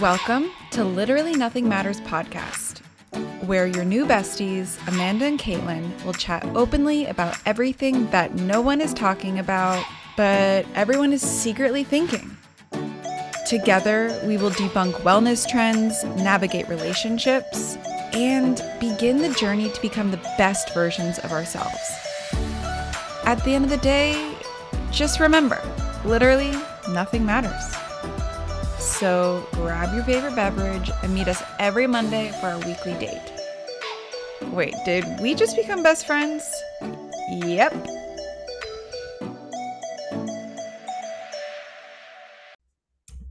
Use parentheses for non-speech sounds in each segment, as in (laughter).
Welcome to Literally Nothing Matters podcast, where your new besties, Amanda and Caitlin, will chat openly about everything that no one is talking about, but everyone is secretly thinking. Together, we will debunk wellness trends, navigate relationships, and begin the journey to become the best versions of ourselves. At the end of the day, just remember literally nothing matters. So grab your favorite beverage and meet us every Monday for our weekly date. Wait, did we just become best friends? Yep.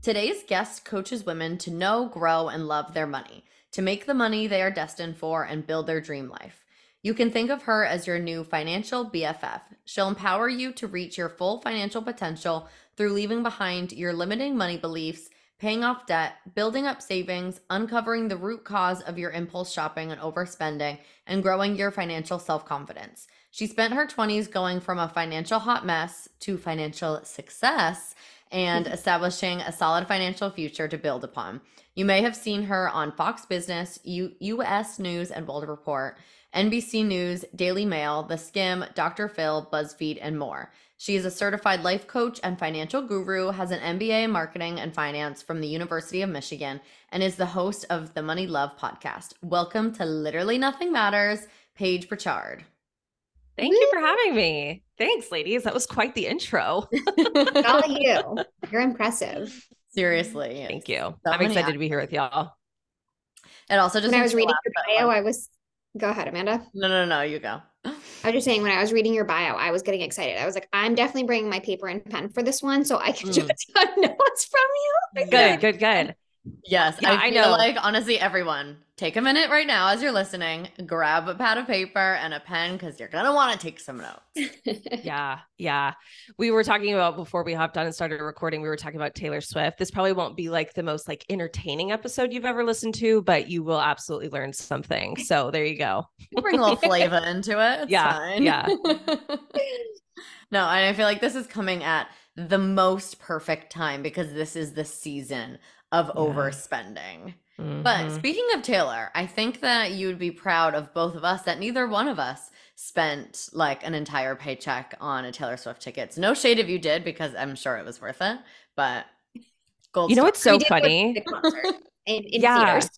Today's guest coaches women to know, grow, and love their money, to make the money they are destined for and build their dream life. You can think of her as your new financial BFF. She'll empower you to reach your full financial potential through leaving behind your limiting money beliefs, paying off debt, building up savings, uncovering the root cause of your impulse shopping and overspending, and growing your financial self confidence. She spent her 20s going from a financial hot mess to financial success and (laughs) establishing a solid financial future to build upon. You may have seen her on Fox Business, U- US News and World Report, NBC News, Daily Mail, theSkimm, Dr. Phil, BuzzFeed, and more. She is a certified life coach and financial guru, has an MBA in marketing and finance from the University of Michigan, and is the host of the Money Love podcast. Welcome to Literally Nothing Matters, Paige Pritchard. Thank you for having me. Thanks, ladies. That was quite the intro. (laughs) All you. You're impressive. Seriously. Thank you. So I'm many excited to be here with y'all. It also just When I was reading laugh your that, bio, I was go ahead, Amanda. no, no, no, you go. I was just saying when I was reading your bio, I was getting excited. I was like, I'm definitely bringing my paper and pen for this one so I can Mm. just take notes from you. Good, good, good. Yes, Yeah, I I feel know. like honestly, everyone take a minute right now as you're listening, grab a pad of paper and a pen because you're gonna want to take some notes. (laughs) Yeah, yeah. We were talking about before we hopped on and started recording, we were talking about Taylor Swift. This probably won't be like the most like entertaining episode you've ever listened to, but you will absolutely learn something. So there you go. Bring a little flavor into it. (laughs) It's Yeah, fine. yeah. (laughs) no, and I feel like this is coming at the most perfect time because this is the season of Yeah. overspending. But Mhm. speaking of Taylor, I think that you would be proud of both of us that neither one of us spent like an entire paycheck on a Taylor Swift tickets. No shade if you did because I'm sure it was worth it, but gold you know what's so We did go to funny? in, in Yeah. theaters.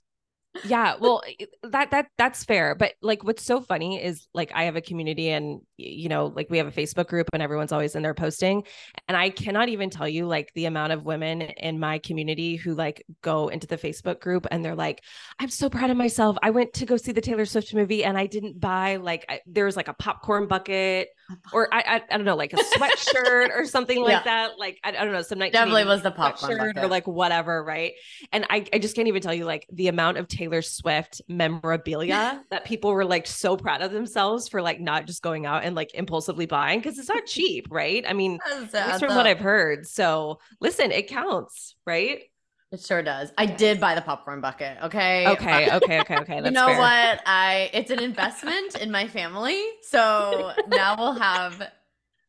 yeah well that that that's fair but like what's so funny is like i have a community and y- you know like we have a facebook group and everyone's always in there posting and i cannot even tell you like the amount of women in my community who like go into the facebook group and they're like i'm so proud of myself. I went to go see the taylor swift movie and i didn't buy like I, there was like a popcorn bucket or I, I i don't know like a sweatshirt or something like Yeah. that like I, I don't know some Definitely 1980s was the popcorn sweatshirt or like whatever right? And I, I just can't even tell you like the amount of Taylor Swift memorabilia that people were like so proud of themselves for like not just going out and like impulsively buying because it's not cheap, right? I mean, That's at least sad, from what. I've heard. So listen, it counts, right? It sure does. I did buy the popcorn bucket. Okay. Okay, (laughs) okay, okay, okay. you know fair. what? I it's an investment in my family. So (laughs) now we'll have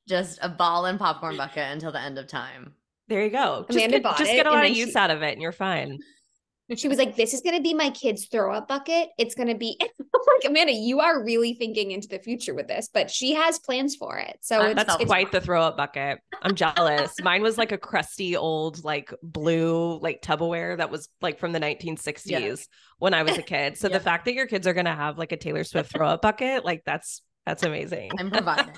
just a ball and popcorn bucket until the end of time. There you go. Just Amanda get, bought just it, get a lot of then use she- out of it and you're fine. She was like, This is gonna be my kid's throw up bucket. It's gonna be (laughs) I'm like, Amanda, you are really thinking into the future with this, but she has plans for it. So I'm it's, That's it's quite the throw up bucket. I'm jealous. (laughs) Mine was like a crusty old, like blue, like Tupperware that was like from the 1960s when I was a kid. So (laughs) Yeah. the fact that your kids are gonna have like a Taylor Swift throw up bucket, like that's that's amazing. I'm providing.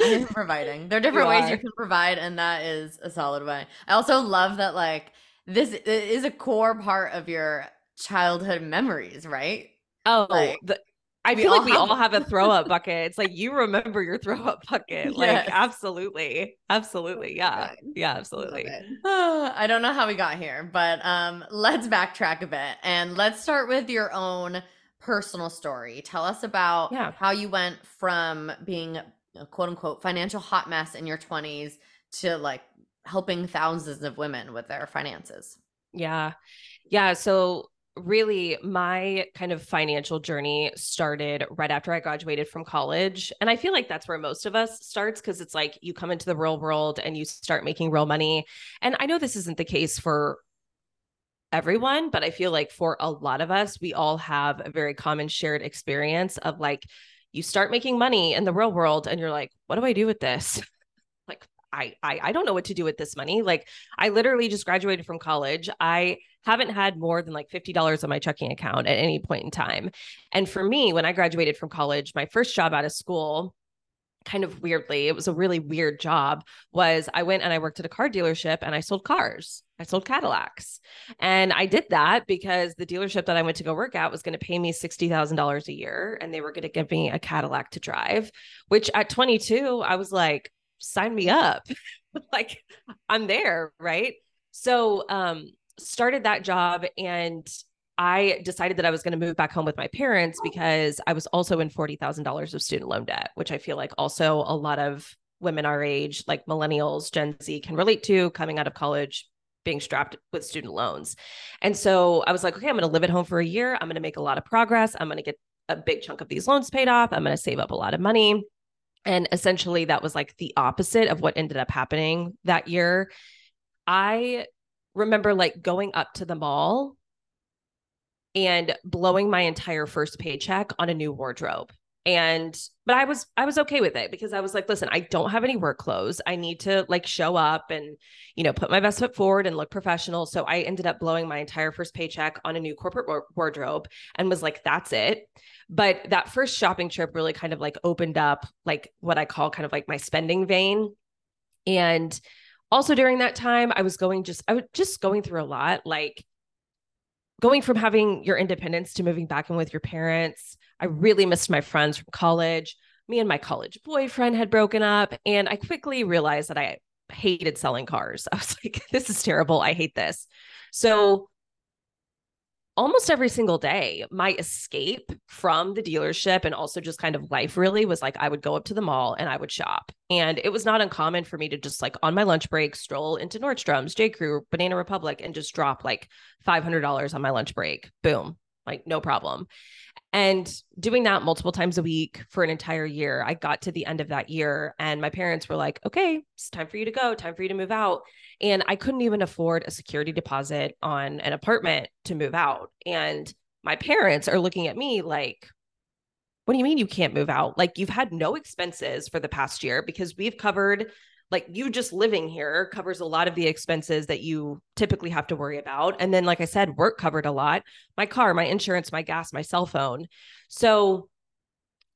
I'm providing. There are different You ways you can provide, and that is a solid way. I also love that like this is a core part of your childhood memories, right? oh, like, the, I feel like we have all have a throw up (laughs) bucket. It's like you remember your throw up bucket. (laughs) Like absolutely. Absolutely. Yeah. good. Yeah, absolutely. it. (sighs) I don't know how we got here, but um, let's backtrack a bit and let's start with your own personal story. Tell us about Yeah. how you went from being a quote unquote financial hot mess in your 20s to like helping thousands of women with their finances. Yeah. Yeah. So really my kind of financial journey started right after I graduated from college. And I feel like that's where most of us starts because it's like you come into the real world and you start making real money. And I know this isn't the case for everyone, but I feel like for a lot of us, we all have a very common shared experience of like, you start making money in the real world and you're like, what do I do with this? (laughs) I, I I don't know what to do with this money. Like I literally just graduated from college. I haven't had more than like $50 on my checking account at any point in time. And for me, when I graduated from college, my first job out of school, kind of weirdly, it was a really weird job, was I went and I worked at a car dealership and I sold cars. I sold Cadillacs. And I did that because the dealership that I went to go work at was going to pay me $60,000 a year and they were going to give me a Cadillac to drive, which at 22, I was like, sign me up. (laughs) like I'm there, right? So um started that job and I decided that I was going to move back home with my parents because I was also in $40,000 of student loan debt, which I feel like also a lot of women our age, like millennials, Gen Z, can relate to coming out of college, being strapped with student loans. And so I was like, okay, I'm going to live at home for a year. I'm going to make a lot of progress. I'm going to get a big chunk of these loans paid off. I'm going to save up a lot of money. And essentially, that was like the opposite of what ended up happening that year. I remember like going up to the mall and blowing my entire first paycheck on a new wardrobe and but i was i was okay with it because i was like listen i don't have any work clothes. I need to like show up and you know put my best foot forward and look professional. So i ended up blowing my entire first paycheck on a new corporate wardrobe and was like that's it. But that first shopping trip really kind of like opened up like what i call kind of like my spending vein. And also during that time i was going just i was just going through a lot like going from having your independence to moving back in with your parents. I really missed my friends from college. Me and my college boyfriend had broken up. And I quickly realized that I hated selling cars. (laughs) I was like, this is terrible. I hate this. So almost every single day, my escape from the dealership and also just kind of life really was like I would go up to the mall and I would shop. And it was not uncommon for me to just like on my lunch break stroll into Nordstrom's, J. Crew, Banana Republic and just drop like $500 on my lunch break. Boom, like no problem. And doing that multiple times a week for an entire year, I got to the end of that year and my parents were like, okay, it's time for you to go, time for you to move out. And I couldn't even afford a security deposit on an apartment to move out. And my parents are looking at me like, what do you mean you can't move out? Like you've had no expenses for the past year because we've covered like you just living here covers a lot of the expenses that you typically have to worry about. And then, like I said, work covered a lot my car, my insurance, my gas, my cell phone. So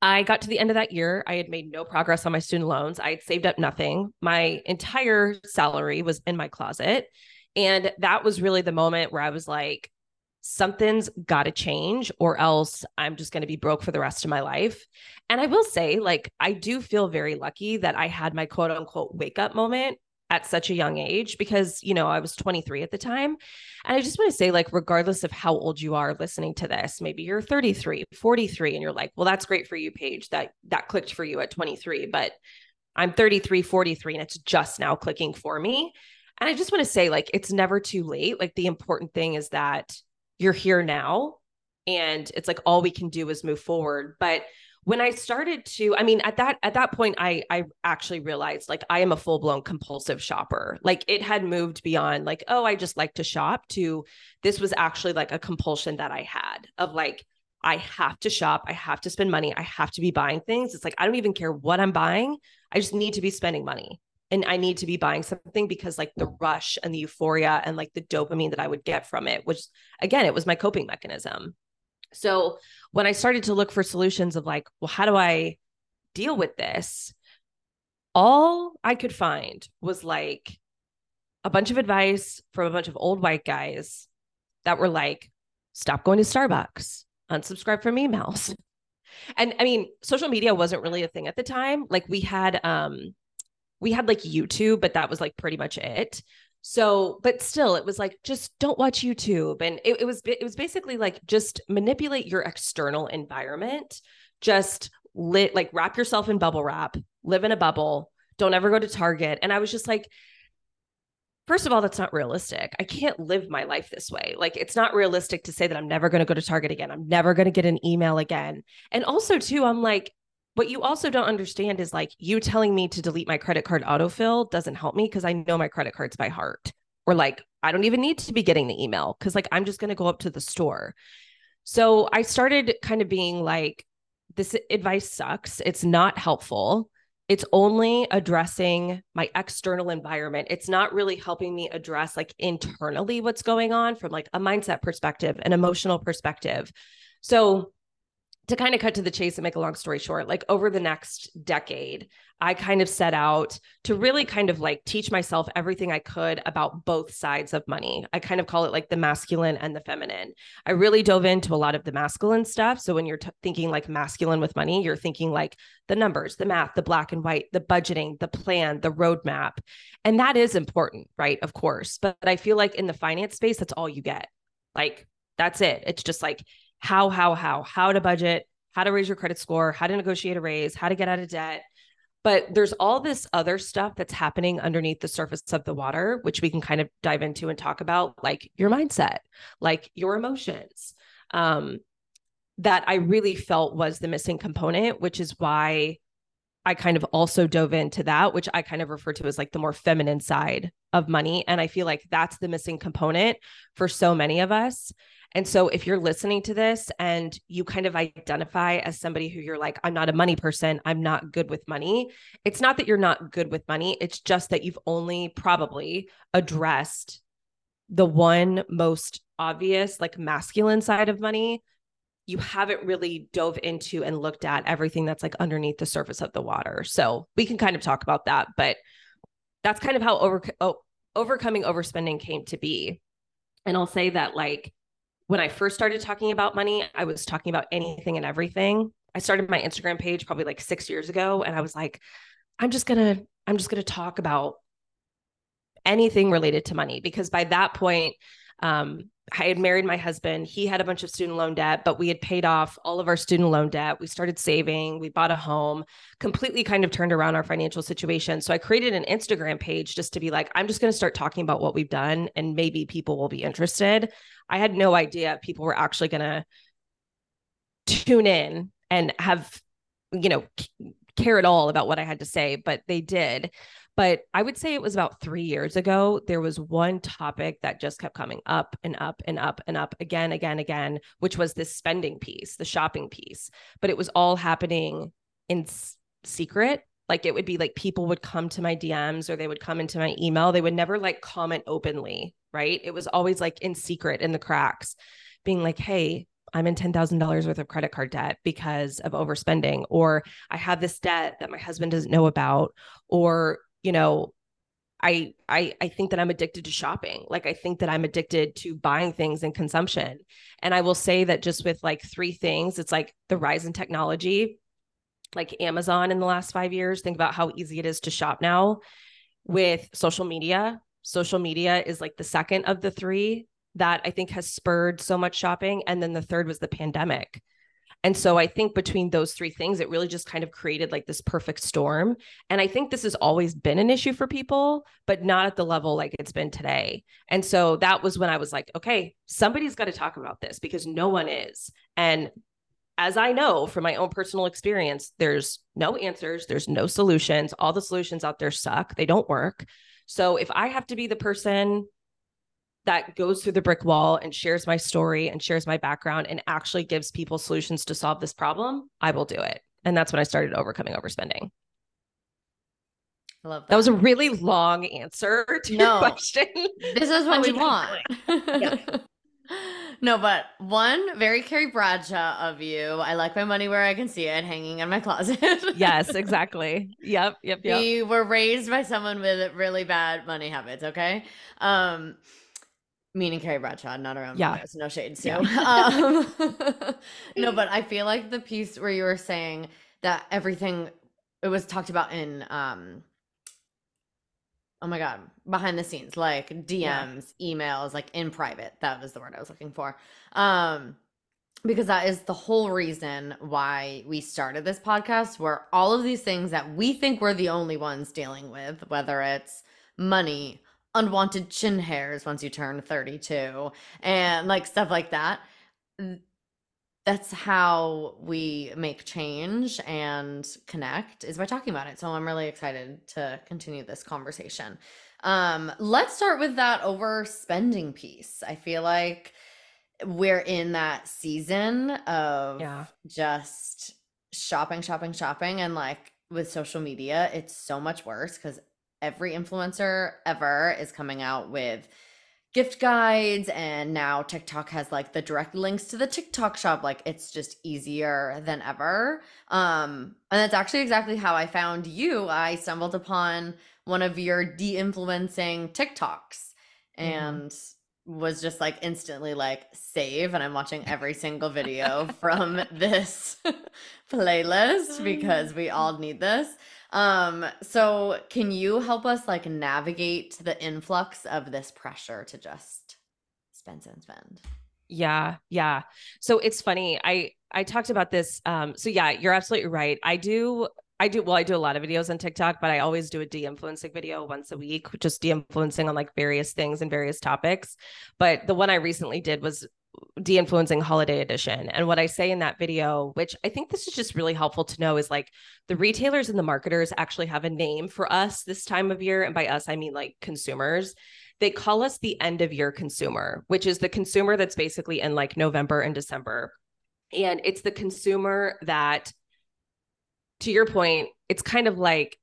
I got to the end of that year. I had made no progress on my student loans. I had saved up nothing. My entire salary was in my closet. And that was really the moment where I was like, something's got to change or else I'm just going to be broke for the rest of my life. And I will say, like, I do feel very lucky that I had my quote unquote wake up moment at such a young age because, you know, I was 23 at the time. And I just want to say, like, regardless of how old you are listening to this, maybe you're 33, 43, and you're like, well, that's great for you, Paige, that that clicked for you at 23. But I'm 33, 43, and it's just now clicking for me. And I just want to say, like, it's never too late. Like, the important thing is that you're here now and it's like all we can do is move forward. But when i started to i mean at that at that point i i actually realized like i am a full-blown compulsive shopper. Like it had moved beyond like oh i just like to shop to this was actually like a compulsion that i had of like i have to shop i have to spend money i have to be buying things. It's like i don't even care what i'm buying i just need to be spending money and I need to be buying something because like the rush and the euphoria and like the dopamine that I would get from it, which again, it was my coping mechanism. So when I started to look for solutions of like, well, how do I deal with this? All I could find was like a bunch of advice from a bunch of old white guys that were like, stop going to Starbucks, unsubscribe from emails. (laughs) And I mean, social media wasn't really a thing at the time. Like we had um we had like YouTube, but that was like pretty much it. So, but still, it was like just don't watch YouTube, and it, it was it was basically like just manipulate your external environment. Just lit like wrap yourself in bubble wrap, live in a bubble. Don't ever go to Target. And I was just like, first of all, that's not realistic. I can't live my life this way. Like, it's not realistic to say that I'm never going to go to Target again. I'm never going to get an email again. And also, too, I'm like, what you also don't understand is like you telling me to delete my credit card autofill doesn't help me because I know my credit cards by heart. or like I don't even need to be getting the email because like I'm just going to go up to the store. So I started kind of being like, this advice sucks. It's not helpful. It's only addressing my external environment. It's not really helping me address like internally what's going on from like a mindset perspective, an emotional perspective. So to kind of cut to the chase and make a long story short, like over the next decade, I kind of set out to really kind of like teach myself everything I could about both sides of money. I kind of call it like the masculine and the feminine. I really dove into a lot of the masculine stuff. So when you're t- thinking like masculine with money, you're thinking like the numbers, the math, the black and white, the budgeting, the plan, the roadmap. And that is important, right? Of course. But I feel like in the finance space, that's all you get. Like, that's it. It's just like, how, how, how, how to budget, how to raise your credit score, how to negotiate a raise, how to get out of debt. But there's all this other stuff that's happening underneath the surface of the water, which we can kind of dive into and talk about, like your mindset, like your emotions. Um, that I really felt was the missing component, which is why I kind of also dove into that, which I kind of refer to as like the more feminine side of money. And I feel like that's the missing component for so many of us. And so if you're listening to this and you kind of identify as somebody who you're like, I'm not a money person, I'm not good with money, it's not that you're not good with money. It's just that you've only probably addressed the one most obvious, like masculine side of money. You haven't really dove into and looked at everything that's like underneath the surface of the water. So we can kind of talk about that, but that's kind of how over, oh, overcoming overspending came to be. And I'll say that like when I first started talking about money, I was talking about anything and everything. I started my Instagram page probably like 6 years ago and I was like I'm just to I'm just to talk about anything related to money because by that point um, I had married my husband. He had a bunch of student loan debt, but we had paid off all of our student loan debt. We started saving, we bought a home, completely kind of turned around our financial situation. So I created an Instagram page just to be like, I'm just going to start talking about what we've done and maybe people will be interested. I had no idea people were actually going to tune in and have, you know, care at all about what I had to say, but they did. But I would say it was about three years ago. There was one topic that just kept coming up and up and up and up again, again, again, which was this spending piece, the shopping piece. But it was all happening in s- secret. Like it would be like people would come to my DMs or they would come into my email. They would never like comment openly, right? It was always like in secret in the cracks, being like, hey, I'm in $10,000 worth of credit card debt because of overspending, or I have this debt that my husband doesn't know about, or you know I I I think that I'm addicted to shopping. Like I think that I'm addicted to buying things and consumption. And I will say that just with like three things, it's like the rise in technology, like Amazon in the last 5 years, think about how easy it is to shop now with social media. Social media is like the second of the three that I think has spurred so much shopping and then the third was the pandemic and so I think between those three things, it really just kind of created like this perfect storm. And I think this has always been an issue for people, but not at the level like it's been today. And so that was when I was like, okay, somebody's got to talk about this because no one is. And as I know from my own personal experience, there's no answers, there's no solutions. All the solutions out there suck, they don't work. So if I have to be the person that goes through the brick wall and shares my story and shares my background and actually gives people solutions to solve this problem, I will do it. And that's when I started overcoming overspending. I love that. That was a really long answer to No. your question. This is what (laughs) we want. Yeah. (laughs) no, but one very Carrie Bradshaw of you. I like my money where I can see it, hanging in my closet. (laughs) yes, exactly. Yep, yep, yep. We were raised by someone with really bad money habits. Okay. Um, meaning Carrie Bradshaw, not own. Yeah. no shade, Sue. Yeah. (laughs) Um, (laughs) no, but I feel like the piece where you were saying that everything it was talked about in um oh my god behind the scenes like dms emails like in private that was the word i was looking for um because that is the whole reason why we started this podcast where all of these things that we think we're the only ones dealing with whether it's money unwanted chin hairs once you turn 32 and like stuff like that that's how we make change and connect is by talking about it. So I'm really excited to continue this conversation. Um, let's start with that overspending piece. I feel like we're in that season of Yeah. just shopping, shopping, shopping. And like with social media, it's so much worse because every influencer ever is coming out with gift guides and now TikTok has like the direct links to the TikTok shop. Like it's just easier than ever. Um and that's actually exactly how I found you. I stumbled upon one of your de-influencing TikToks and was just like instantly like save and I'm watching every single video (laughs) from this (laughs) playlist because we all need this um, so can you help us like navigate the influx of this pressure to just spend, spend, spend? Yeah, yeah. So it's funny. I I talked about this. Um, so yeah, you're absolutely right. I do I do well, I do a lot of videos on TikTok, but I always do a de-influencing video once a week, just de-influencing on like various things and various topics. But the one I recently did was de-influencing holiday edition. And what i say in that video which i think this is just really helpful to know is like the retailers and the marketers actually have a name for us this time of year. And by us i mean like consumers. They call us the end of year consumer which is the consumer that's basically in like november and december. And it's the consumer that to your point it's kind of like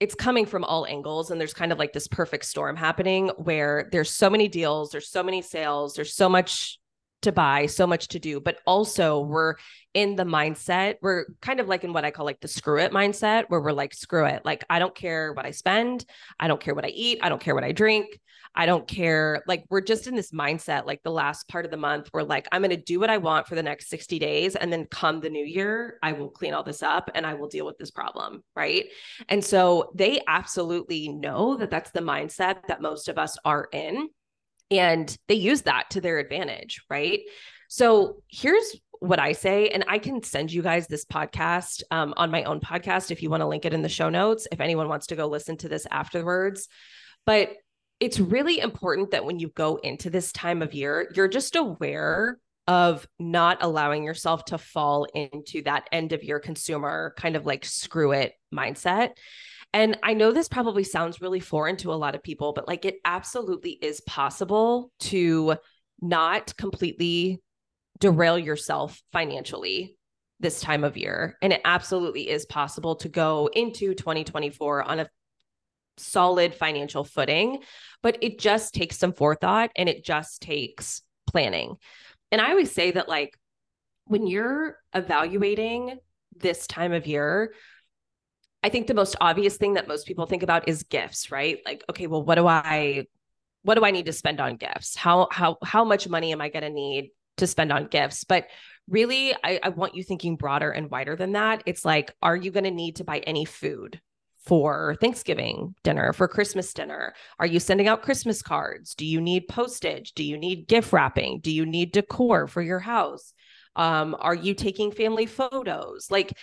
it's coming from all angles. And there's kind of like this perfect storm happening where there's so many deals there's so many sales there's so much to buy, so much to do, but also we're in the mindset, we're kind of like in what I call like the screw it mindset, where we're like, screw it. Like, I don't care what I spend. I don't care what I eat. I don't care what I drink. I don't care. Like, we're just in this mindset, like the last part of the month, we're like, I'm going to do what I want for the next 60 days. And then come the new year, I will clean all this up and I will deal with this problem. Right. And so they absolutely know that that's the mindset that most of us are in and they use that to their advantage, right? So here's what I say, and I can send you guys this podcast um, on my own podcast if you want to link it in the show notes, if anyone wants to go listen to this afterwards. But it's really important that when you go into this time of year, you're just aware of not allowing yourself to fall into that end of year consumer kind of like screw it mindset. And I know this probably sounds really foreign to a lot of people, but like it absolutely is possible to not completely derail yourself financially this time of year. And it absolutely is possible to go into 2024 on a solid financial footing, but it just takes some forethought and it just takes planning. And I always say that, like, when you're evaluating this time of year, I think the most obvious thing that most people think about is gifts, right? Like, okay, well, what do I what do I need to spend on gifts? How how how much money am I to need to spend on gifts? But really, I, I want you thinking broader and wider than that. It's like, are you to need to buy any food for Thanksgiving dinner, for Christmas dinner? Are you sending out Christmas cards? Do you need postage? Do you need gift wrapping? Do you need decor for your house? Um, are you taking family photos? Like,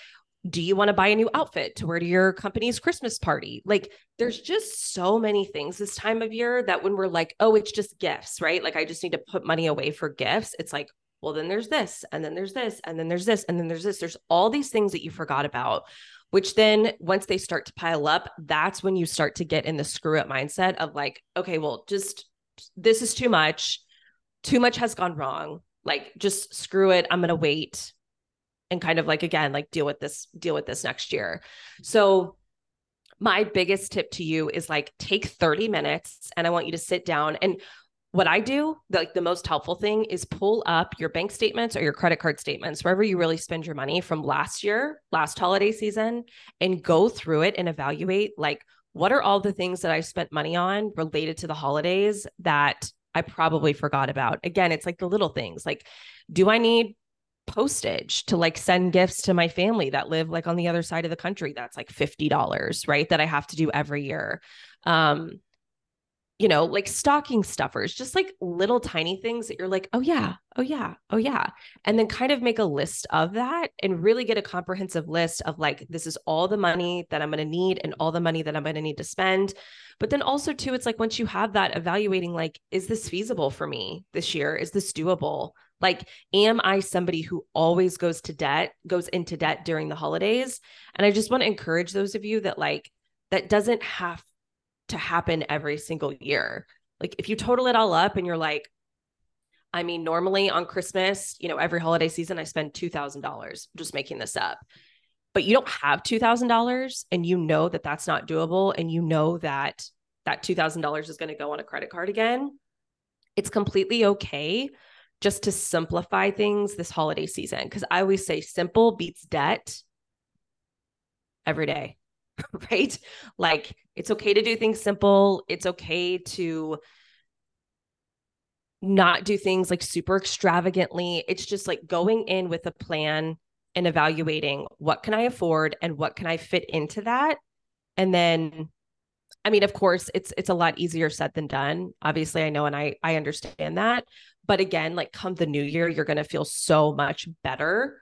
do you want to buy a new outfit to wear to your company's Christmas party? Like, there's just so many things this time of year that when we're like, oh, it's just gifts, right? Like, I just need to put money away for gifts. It's like, well, then there's this, and then there's this, and then there's this, and then there's this. There's all these things that you forgot about, which then once they start to pile up, that's when you start to get in the screw up mindset of like, okay, well, just this is too much. Too much has gone wrong. Like, just screw it. I'm going to wait and kind of like again like deal with this deal with this next year. So my biggest tip to you is like take 30 minutes and i want you to sit down and what i do like the most helpful thing is pull up your bank statements or your credit card statements wherever you really spend your money from last year last holiday season and go through it and evaluate like what are all the things that i spent money on related to the holidays that i probably forgot about? Again it's like the little things like do i need postage to like send gifts to my family that live like on the other side of the country. That's like $50 right that i have to do every year. Um you know like stocking stuffers just like little tiny things that you're like oh yeah oh yeah oh yeah. And then kind of make a list of that and really get a comprehensive list of like this is all the money that i'm going to need and all the money that i'm going to need to spend. But then also too it's like once you have that evaluating like is this feasible for me this year? Is this doable like, am I somebody who always goes to debt, goes into debt during the holidays? And I just want to encourage those of you that, like, that doesn't have to happen every single year. Like if you total it all up and you're like, I mean, normally on Christmas, you know, every holiday season, I spend $2,000 just making this up. But you don't have $2,000 and you know that that's not doable. And you know that that $2,000 is going to go on a credit card again. It's completely okay just to simplify things this holiday season. Cause I always say simple beats debt every day, (laughs) right? Like it's okay to do things simple. It's okay to not do things like super extravagantly. It's just like going in with a plan and evaluating what can I afford and what can I fit into that. And then I mean, of course, it's it's a lot easier said than done. Obviously, I know and I I understand that. But again, like come the new year, you're going to feel so much better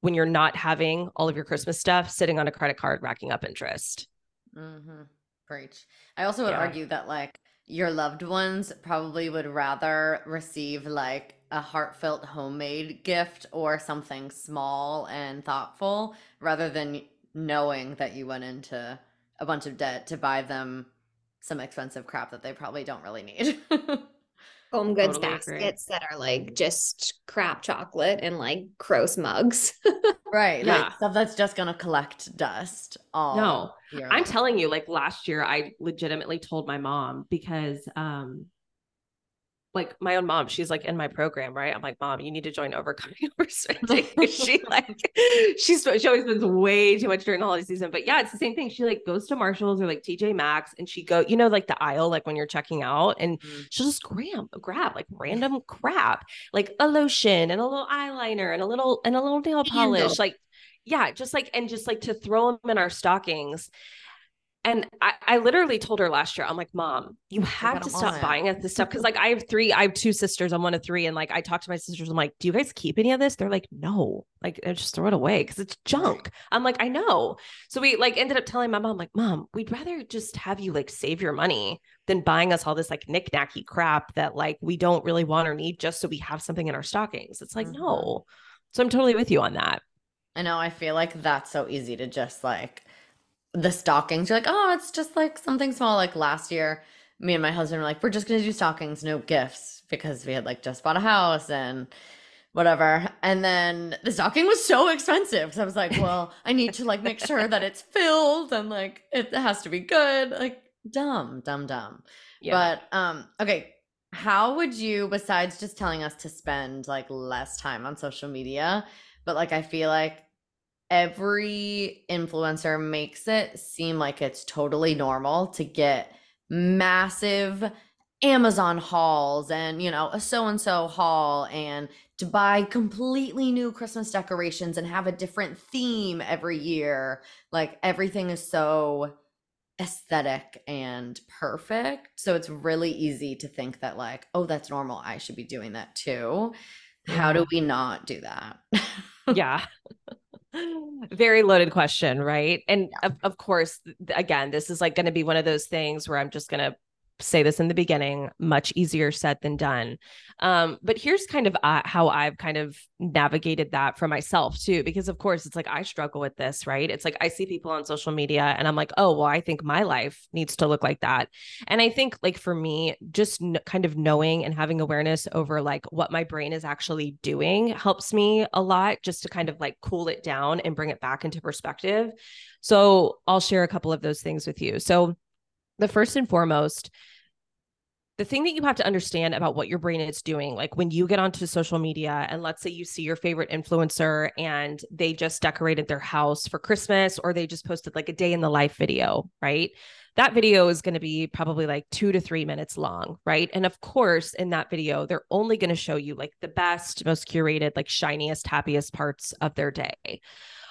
when you're not having all of your Christmas stuff sitting on a credit card racking up interest. Mm-hmm. Preach. I also would Yeah. argue that like your loved ones probably would rather receive like a heartfelt homemade gift or something small and thoughtful rather than knowing that you went into a bunch of debt to buy them some expensive crap that they probably don't really need. (laughs) Home goods Totally agree. baskets that are like just crap chocolate and like gross mugs. (laughs) right. Yeah. Like stuff that's just gonna collect dust all No, year I'm long. telling you, like last year, I legitimately told my mom because, um, like my own mom, she's like in my program, right? I'm like, mom, you need to join Overcoming (laughs) Overspending. (laughs) (laughs) she like, she's she always spends way too much during the holiday season. But yeah, it's the same thing. She like goes to Marshalls or like TJ Maxx, and she go, you know, like the aisle, like when you're checking out, and Mhm. she'll just grab grab like random crap, like a lotion and a little eyeliner and a little and a little nail polish, Candle. like yeah, just like and just like to throw them in our stockings. And I, I literally told her last year, I'm like, Mom, you have to stop it." buying us this stuff. Cause (laughs) like I have three, I have two sisters. I'm one of three. And like I talk to my sisters, I'm like, Do you guys keep any of this? They're like, No, like just throw it away because it's junk. I'm like, I know. So we like ended up telling my mom, like, Mom, we'd rather just have you like save your money than buying us all this like knick-knacky crap that like we don't really want or need just so we have something in our stockings. It's like, Mhm. no. So I'm totally with you on that. I know. I feel like that's so easy to just like the stockings. You're like, oh, it's just like something small. Like last year, me and my husband were like, we're just gonna do stockings, no gifts, because we had like just bought a house and whatever. And then the stocking was so expensive. So I was like, (laughs) well, I need to like make sure that it's filled and like it has to be good. Like dumb, dumb, dumb. Yeah. But um, okay, how would you, besides just telling us to spend like less time on social media, but like I feel like every influencer makes it seem like it's totally normal to get massive Amazon hauls and you know a so and so haul and to buy completely new Christmas decorations and have a different theme every year. Like everything is so aesthetic and perfect. So it's really easy to think that, like, oh, that's normal. I should be doing that too. How do we not do that? yeah (laughs) very loaded question right? And of, of course again this is like going to be one of those things where i'm just going to say this in the beginning much easier said than done. Um but here's kind of uh, how i've kind of navigated that for myself too because of course it's like i struggle with this right? It's like i see people on social media and i'm like oh well i think my life needs to look like that. And i think like for me just n- kind of knowing and having awareness over like what my brain is actually doing helps me a lot just to kind of like cool it down and bring it back into perspective. So i'll share a couple of those things with you. So the first and foremost the thing that you have to understand about what your brain is doing, like when you get onto social media and let's say you see your favorite influencer and they just decorated their house for Christmas or they just posted like a day in the life video, right? That video is going to be probably like two to three minutes long, right? And of course, in that video, they're only going to show you like the best, most curated, like shiniest, happiest parts of their day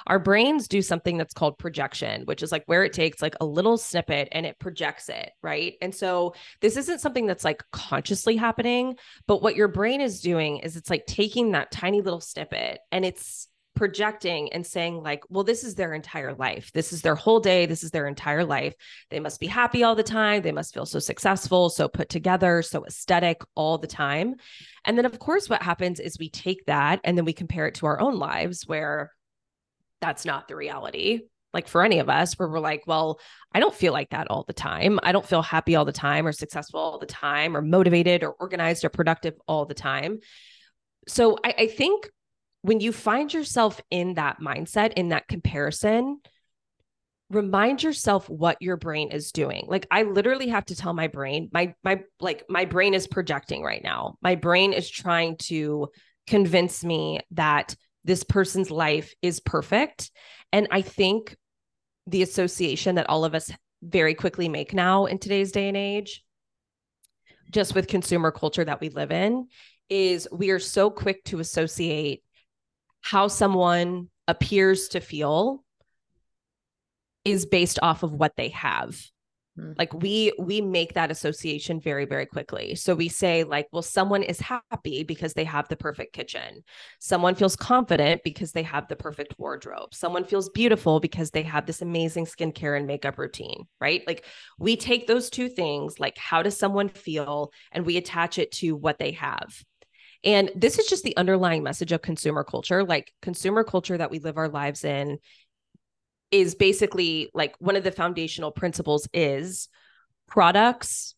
our brains do something that's called projection, which is like where it takes like a little snippet and it projects it, right? And so this isn't something that's like consciously happening, but what your brain is doing is it's like taking that tiny little snippet and it's projecting and saying like well this is their entire life. This is their whole day. This is their entire life. They must be happy all the time. They must feel so successful so put together so aesthetic all the time. And then of course what happens is we take that and then we compare it to our own lives where that's not the reality like for any of us, where we're like, well, I don't feel like that all the time. I don't feel happy all the time or successful all the time or motivated or organized or productive all the time. So I, I think when you find yourself in that mindset, in that comparison, remind yourself what your brain is doing like i literally have to tell my brain my my like my brain is projecting right now my brain is trying to convince me that this person's life is perfect. And i think the association that all of us very quickly make now in today's day and age just with consumer culture that we live in is we are so quick to associate how someone appears to feel is based off of what they have hmm. like we we make that association very very quickly. So we say like well someone is happy because they have the perfect kitchen. Someone feels confident because they have the perfect wardrobe. Someone feels beautiful because they have this amazing skincare and makeup routine right? Like we take those two things like how does someone feel? And we attach it to what they have. And this is just the underlying message of consumer culture like consumer culture that we live our lives in is basically like one of the foundational principles is products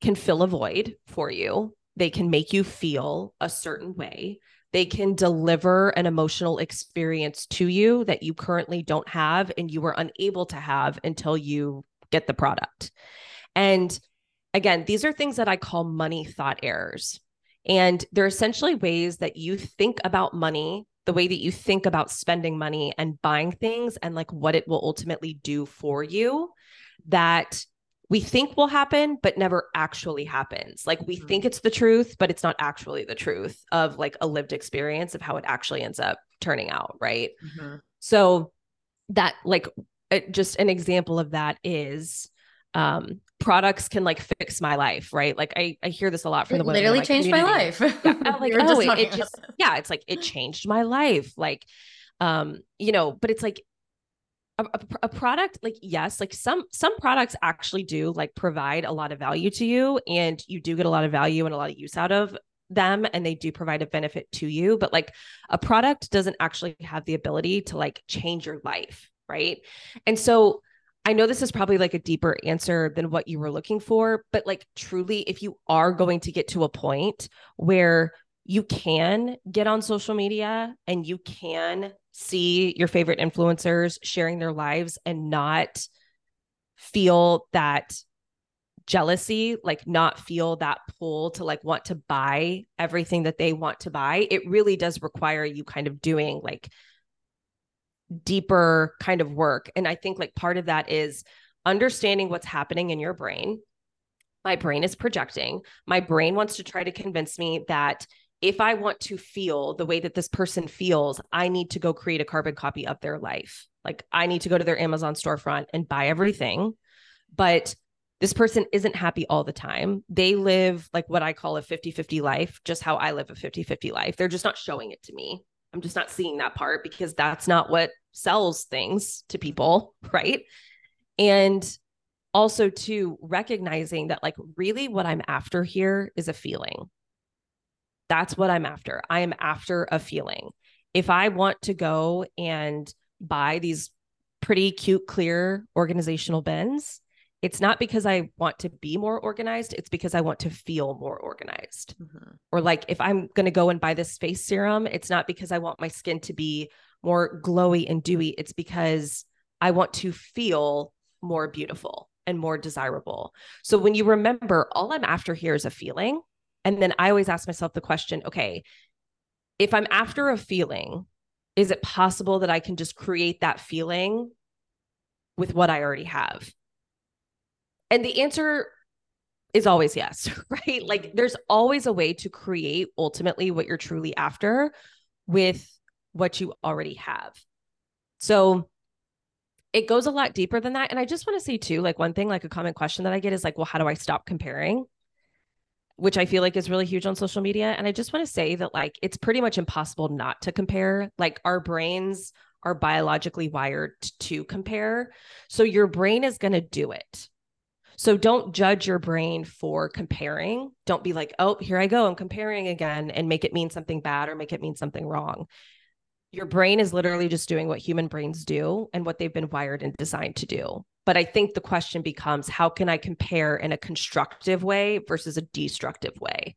can fill a void for you. They can make you feel a certain way. They can deliver an emotional experience to you that you currently don't have and you were unable to have until you get the product. And again, these are things that I call money thought errors. And they're essentially ways that you think about money the way that you think about spending money and buying things and like what it will ultimately do for you that we think will happen but never actually happens like we mm-hmm. think it's the truth but it's not actually the truth of like a lived experience of how it actually ends up turning out right mm-hmm. so that like just an example of that is um products can like fix my life, right? Like I, I hear this a lot from it the women. Literally my changed community. my life. Yeah, (laughs) like, we oh, it, it just, (laughs) yeah, it's like it changed my life. Like, um, you know, but it's like a, a, a, product like yes like some some products actually do like provide a lot of value to you and you do get a lot of value and a lot of use out of them and they do provide a benefit to you but like a product doesn't actually have the ability to like change your life right and so I know this is probably like a deeper answer than what you were looking for, but like truly, if you are going to get to a point where you can get on social media and you can see your favorite influencers sharing their lives and not feel that jealousy, like not feel that pull to like want to buy everything that they want to buy, it really does require you kind of doing like deeper kind of work. And I think like part of that is understanding what's happening in your brain. My brain is projecting. My brain wants to try to convince me that if I want to feel the way that this person feels, I need to go create a carbon copy of their life. Like I need to go to their Amazon storefront and buy everything. But this person isn't happy all the time. They live like what I call a 50 50 life, just how I live a 50 50 life. They're just not showing it to me. I'm just not seeing that part because that's not what sells things to people, (laughs) right? And also to recognizing that like really what I'm after here is a feeling. That's what I'm after. I am after a feeling. If I want to go and buy these pretty cute clear organizational bins, it's not because I want to be more organized, it's because I want to feel more organized. Mm-hmm. Or like if I'm going to go and buy this face serum, it's not because I want my skin to be more glowy and dewy, it's because I want to feel more beautiful and more desirable. So when you remember, all I'm after here is a feeling. And then I always ask myself the question okay, if I'm after a feeling, is it possible that I can just create that feeling with what I already have? And the answer is always yes, (laughs) right? Like there's always a way to create ultimately what you're truly after with what you already have. So it goes a lot deeper than that. And I just want to say too, like one thing, like a common question that I get is like, well, how do I stop comparing? Which I feel like is really huge on social media. And I just want to say that like it's pretty much impossible not to compare. Like our brains are biologically wired to compare. So your brain is going to do it so don't judge your brain for comparing. Don't be like, oh, here I go, I'm comparing again and make it mean something bad or make it mean something wrong. your brain is literally just doing what human brains do and what they've been wired and designed to do. But I think the question becomes how can I compare in a constructive way versus a destructive way?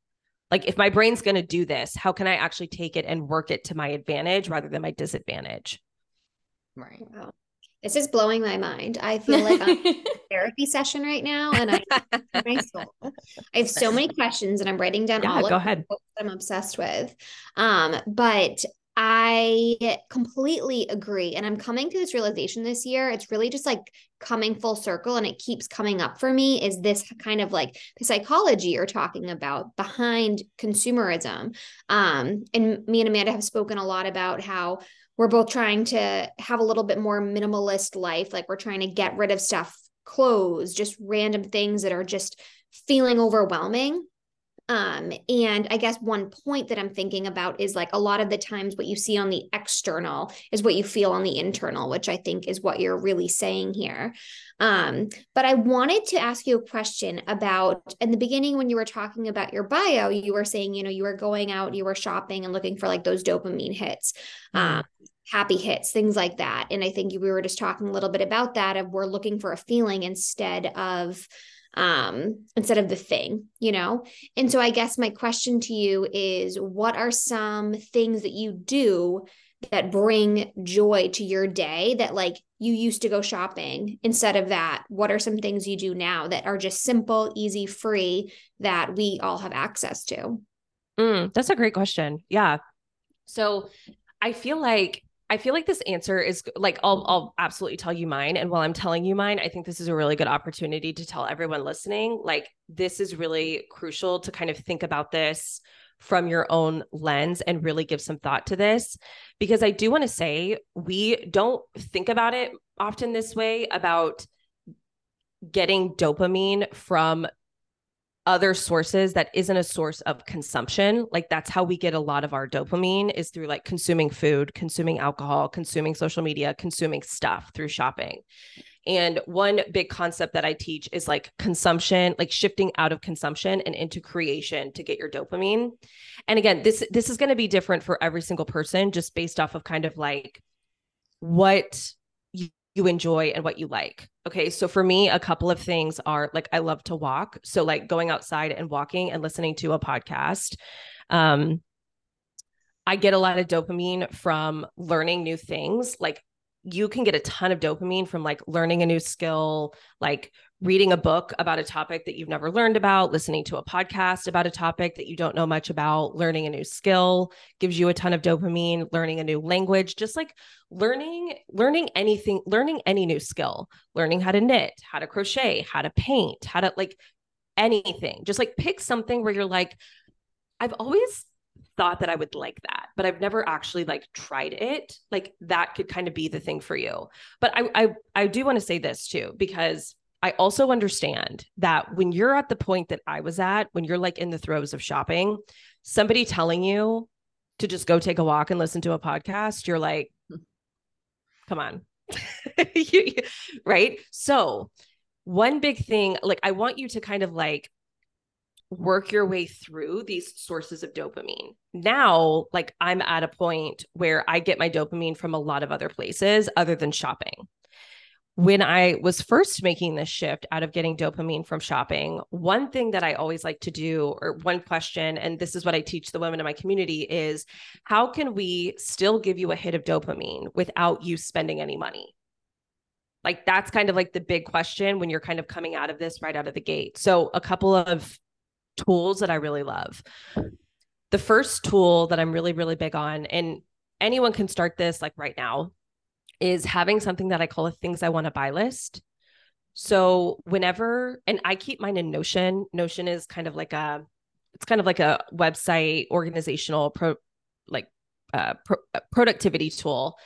Like, if my brain's going to do this, how can I actually take it and work it to my advantage rather than my disadvantage? Right. This is blowing my mind. I feel like I'm in a (laughs) therapy session right now, and I. (laughs) I have so many questions, and I'm writing down Yeah, all go of ahead. I'm obsessed with. Um, but I completely agree, and I'm coming to this realization this year. It's really just like coming full circle, and it keeps coming up for me. Is this kind of like the psychology you're talking about behind consumerism? Um, and me and Amanda have spoken a lot about how we're both trying to have a little bit more minimalist life. Like we're trying to get rid of stuff clothes just random things that are just feeling overwhelming um and i guess one point that i'm thinking about is like a lot of the times what you see on the external is what you feel on the internal which i think is what you're really saying here um but i wanted to ask you a question about in the beginning when you were talking about your bio you were saying you know you were going out you were shopping and looking for like those dopamine hits um happy hits, things like that. And I think we were just talking a little bit about that of we're looking for a feeling instead of um instead of the thing, you know? And so I guess my question to you is what are some things that you do that bring joy to your day that like you used to go shopping instead of that what are some things you do now that are just simple easy free that we all have access to Mm, that's a great question. Yeah. So I feel like I feel like this answer is like I'll I'll absolutely tell you mine. And while I'm telling you mine, I think this is a really good opportunity to tell everyone listening, like this is really crucial to kind of think about this from your own lens and really give some thought to this. Because I do want to say we don't think about it often this way about getting dopamine from other sources that isn't a source of consumption like that's how we get a lot of our dopamine is through like consuming food consuming alcohol consuming social media consuming stuff through shopping. And one big concept that i teach is like consumption like shifting out of consumption and into creation to get your dopamine. And again this this is going to be different for every single person just based off of kind of like what you, enjoy and what you like Okay, so for me, a couple of things are like I love to walk. So like going outside and walking and listening to a podcast. Um, I get a lot of dopamine from learning new things. Like you can get a ton of dopamine from like learning a new skill, like reading a book about a topic that you've never learned about, listening to a podcast about a topic that you don't know much about, learning a new skill gives you a ton of dopamine, learning a new language, just like learning learning anything, learning any new skill, learning how to knit, how to crochet, how to paint, how to like anything. Just like pick something where you're like I've always thought that I would like that, but I've never actually like tried it. Like that could kind of be the thing for you. But I I I do want to say this too because I also understand that when you're at the point that I was at, when you're like in the throes of shopping, somebody telling you to just go take a walk and listen to a podcast, you're like, come on. (laughs) right? So, one big thing, like, I want you to kind of like work your way through these sources of dopamine. Now, like, I'm at a point where I get my dopamine from a lot of other places other than shopping when I was first making this shift out of getting dopamine from shopping, one thing that I always like to do, or one question, and this is what I teach the women in my community, is how can we still give you a hit of dopamine without you spending any money? Like that's kind of like the big question when you're kind of coming out of this right out of the gate. So, a couple of tools that I really love. The first tool that I'm really, really big on, and anyone can start this like right now is having something that I call a things I want to buy list. So whenever, and I keep mine in Notion. Notion is kind of like a, it's kind of like a website organizational pro, like uh, pro, productivity tool.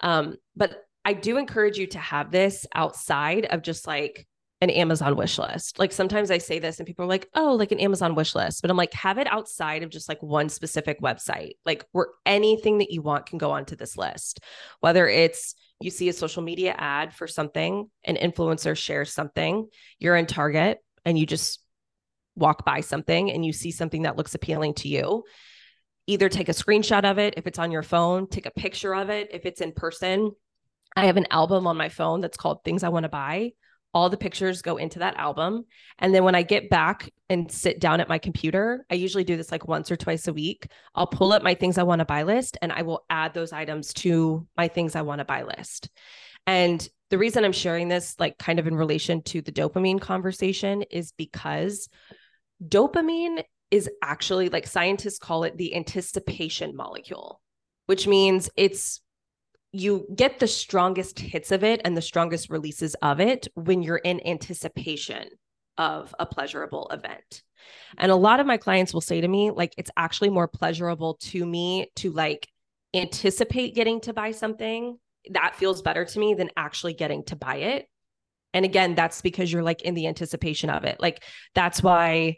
Um, but I do encourage you to have this outside of just like an Amazon wish list. Like sometimes I say this and people are like, oh, like an Amazon wish list. But I'm like, have it outside of just like one specific website, like where anything that you want can go onto this list, whether it's you see a social media ad for something, an influencer shares something, you're in Target and you just walk by something and you see something that looks appealing to you. either take a screenshot of it if it's on your phone, take a picture of it if it's in person. I have an album on my phone that's called Things I Want to Buy. All the pictures go into that album. And then when I get back and sit down at my computer, I usually do this like once or twice a week. I'll pull up my things I want to buy list and I will add those items to my things I want to buy list. And the reason I'm sharing this, like kind of in relation to the dopamine conversation, is because dopamine is actually like scientists call it the anticipation molecule, which means it's you get the strongest hits of it and the strongest releases of it when you're in anticipation of a pleasurable event. And a lot of my clients will say to me, like, it's actually more pleasurable to me to like anticipate getting to buy something that feels better to me than actually getting to buy it. And again, that's because you're like in the anticipation of it. Like, that's why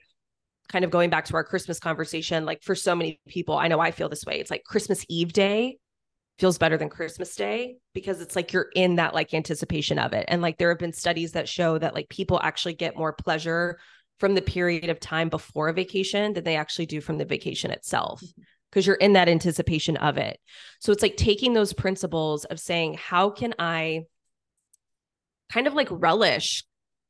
kind of going back to our Christmas conversation, like for so many people, I know I feel this way. It's like Christmas Eve day feels better than Christmas Day because it's like you're in that like anticipation of it. And like there have been studies that show that like people actually get more pleasure from the period of time before a vacation than they actually do from the vacation itself because mm-hmm. you're in that anticipation of it. So it's like taking those principles of saying, how can I kind of like relish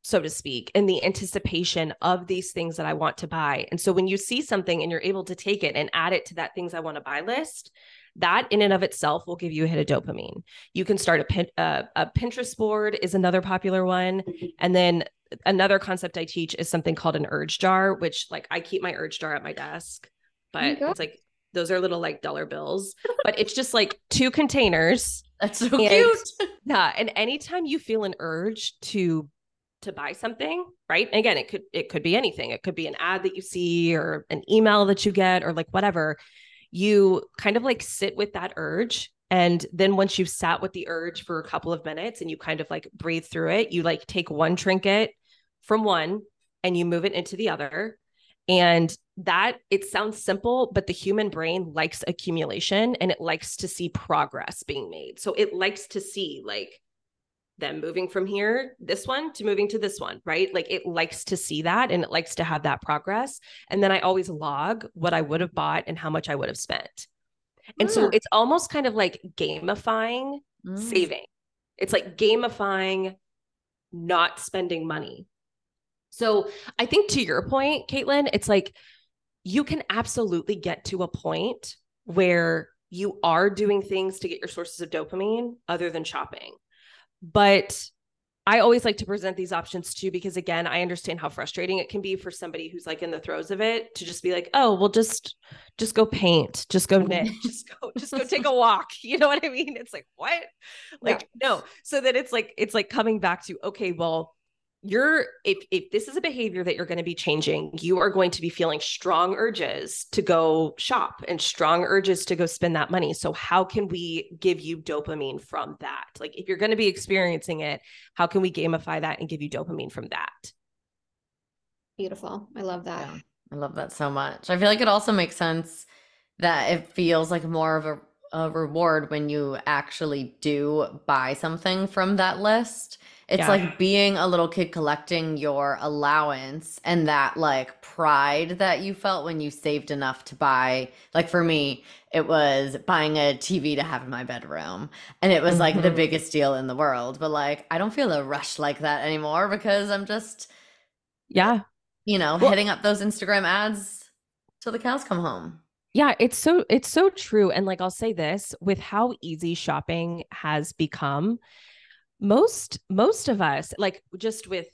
so to speak, in the anticipation of these things that I want to buy. And so when you see something and you're able to take it and add it to that things I want to buy list, that in and of itself will give you a hit of dopamine. You can start a, pin, uh, a Pinterest board is another popular one. And then another concept I teach is something called an urge jar, which like I keep my urge jar at my desk, but it's like those are little like dollar bills, but it's just like two containers. (laughs) That's so and, cute. (laughs) Yeah. And anytime you feel an urge to to buy something, right? And again, it could it could be anything. It could be an ad that you see or an email that you get or like whatever. You kind of like sit with that urge and then once you've sat with the urge for a couple of minutes and you kind of like breathe through it, you like take one trinket from one and you move it into the other. And that it sounds simple, but the human brain likes accumulation and it likes to see progress being made. So it likes to see like them moving from here, this one to moving to this one, right? Like it likes to see that and it likes to have that progress. And then I always log what I would have bought and how much I would have spent. And mm. so it's almost kind of like gamifying mm. saving. It's like gamifying not spending money. So I think to your point, Caitlin, it's like you can absolutely get to a point where you are doing things to get your sources of dopamine other than shopping. But I always like to present these options too, because again, I understand how frustrating it can be for somebody who's like in the throes of it to just be like, oh, well, just just go paint, just go knit, (laughs) just go, just go take a walk. (laughs) You know what I mean? It's like, what? Like, yeah. no. So that it's like, it's like coming back to, okay, well, you're if if this is a behavior that you're going to be changing you are going to be feeling strong urges to go shop and strong urges to go spend that money. So how can we give you dopamine from that? Like if you're going to be experiencing it how can we gamify that and give you dopamine from that? Beautiful. I love that. Yeah, i love that so much. I feel like it also makes sense that it feels like more of a a reward when you actually do buy something from that list it's yeah. like being a little kid collecting your allowance and that like pride that you felt when you saved enough to buy. Like for me, it was buying a TV to have in my bedroom. And it was like mm-hmm. the biggest deal in the world. But like, I don't feel a rush like that anymore because I'm just, yeah, you know, well, hitting up those Instagram ads till the cows come home. Yeah, it's so it's so true and like I'll say this with how easy shopping has become most most of us like just with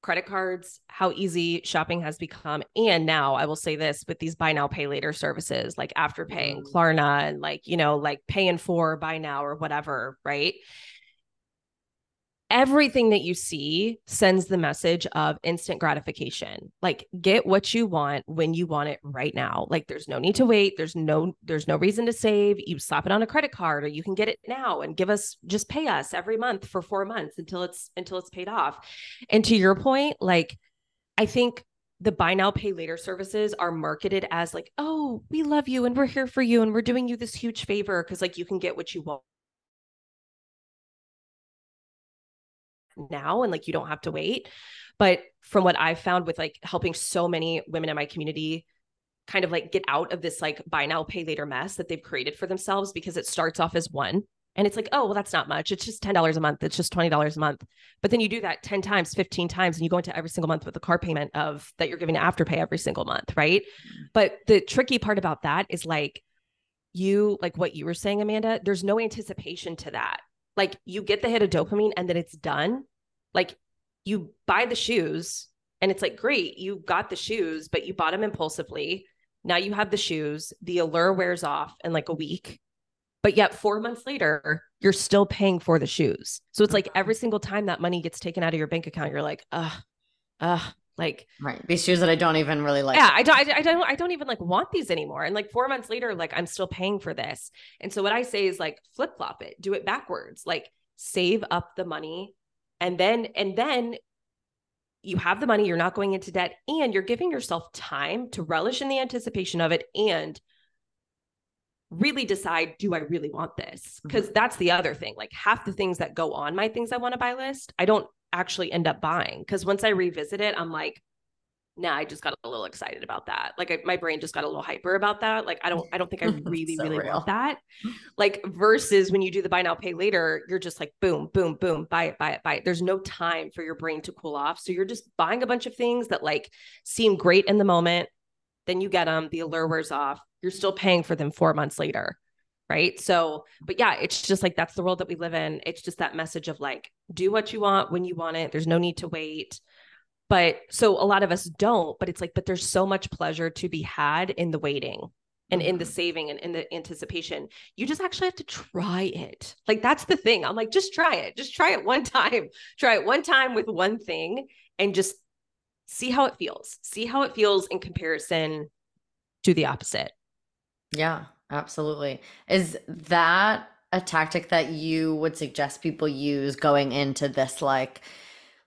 credit cards how easy shopping has become and now i will say this with these buy now pay later services like afterpay and mm-hmm. klarna and like you know like pay in four buy now or whatever right everything that you see sends the message of instant gratification. Like get what you want when you want it right now. Like there's no need to wait. There's no there's no reason to save. You slap it on a credit card or you can get it now and give us just pay us every month for 4 months until it's until it's paid off. And to your point like i think the buy now pay later services are marketed as like oh we love you and we're here for you and we're doing you this huge favor because like you can get what you want now and like you don't have to wait. But from what I've found with like helping so many women in my community kind of like get out of this like buy now pay later mess that they've created for themselves because it starts off as one and it's like oh well that's not much. It's just $10 a month. It's just $20 a month. But then you do that 10 times 15 times and you go into every single month with a car payment of that you're giving afterpay every single month right? Mm-hmm. But the tricky part about that is like you like what you were saying amanda there's no anticipation to that like you get the hit of dopamine and then it's done. Like you buy the shoes and it's like great you got the shoes but you bought them impulsively. Now you have the shoes the allure wears off in like a week but yet 4 months later you're still paying for the shoes. So it's like every single time that money gets taken out of your bank account you're like uh uh like right. These shoes that i don't even really like. Yeah I don't, I, I don't i don't even like want these anymore. And like four months later like i'm still paying for this. And so what i say is like flip flop it. Do it backwards. Like save up the money. And then and then you have the money you're not going into debt and you're giving yourself time to relish in the anticipation of it and really decide do i really want this? Because mm-hmm. that's the other thing. Like half the things that go on my things i want to buy list i don't actually end up buying because once I revisit it, I'm like, nah, I just got a little excited about that. Like I, my brain just got a little hyper about that. Like I don't, I don't think I (laughs) really, so really real. want that. Mm-hmm. Like versus when you do the buy now, pay later, you're just like boom, boom, boom, buy it, buy it, buy it. There's no time for your brain to cool off. So you're just buying a bunch of things that like seem great in the moment. Then you get them, the allure wears off. You're still paying for them four months later right? So but yeah it's just like that's the world that we live in. It's just that message of like do what you want when you want it. There's no need to wait. But so a lot of us don't but it's like but there's so much pleasure to be had in the waiting and in the mm-hmm. saving and in the anticipation. You just actually have to try it. Like that's the thing. I'm like just try it. Just try it one (laughs) time. Try it one time with one thing and just see how it feels. See how it feels in comparison to the opposite. Yeah Absolutely. Is that a tactic that you would suggest people use going into this like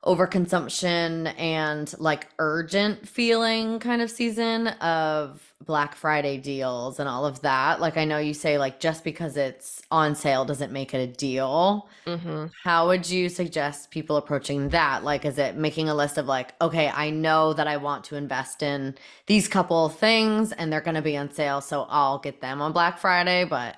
overconsumption and like urgent feeling kind of season of Black Friday deals and all of that. Like I know you say like just because it's on sale doesn't make it a deal. Mm-hmm. How would you suggest people approaching that? Like is it making a list of like, okay, I know that I want to invest in these couple things and they're going to be on sale, so I'll get them on Black Friday, but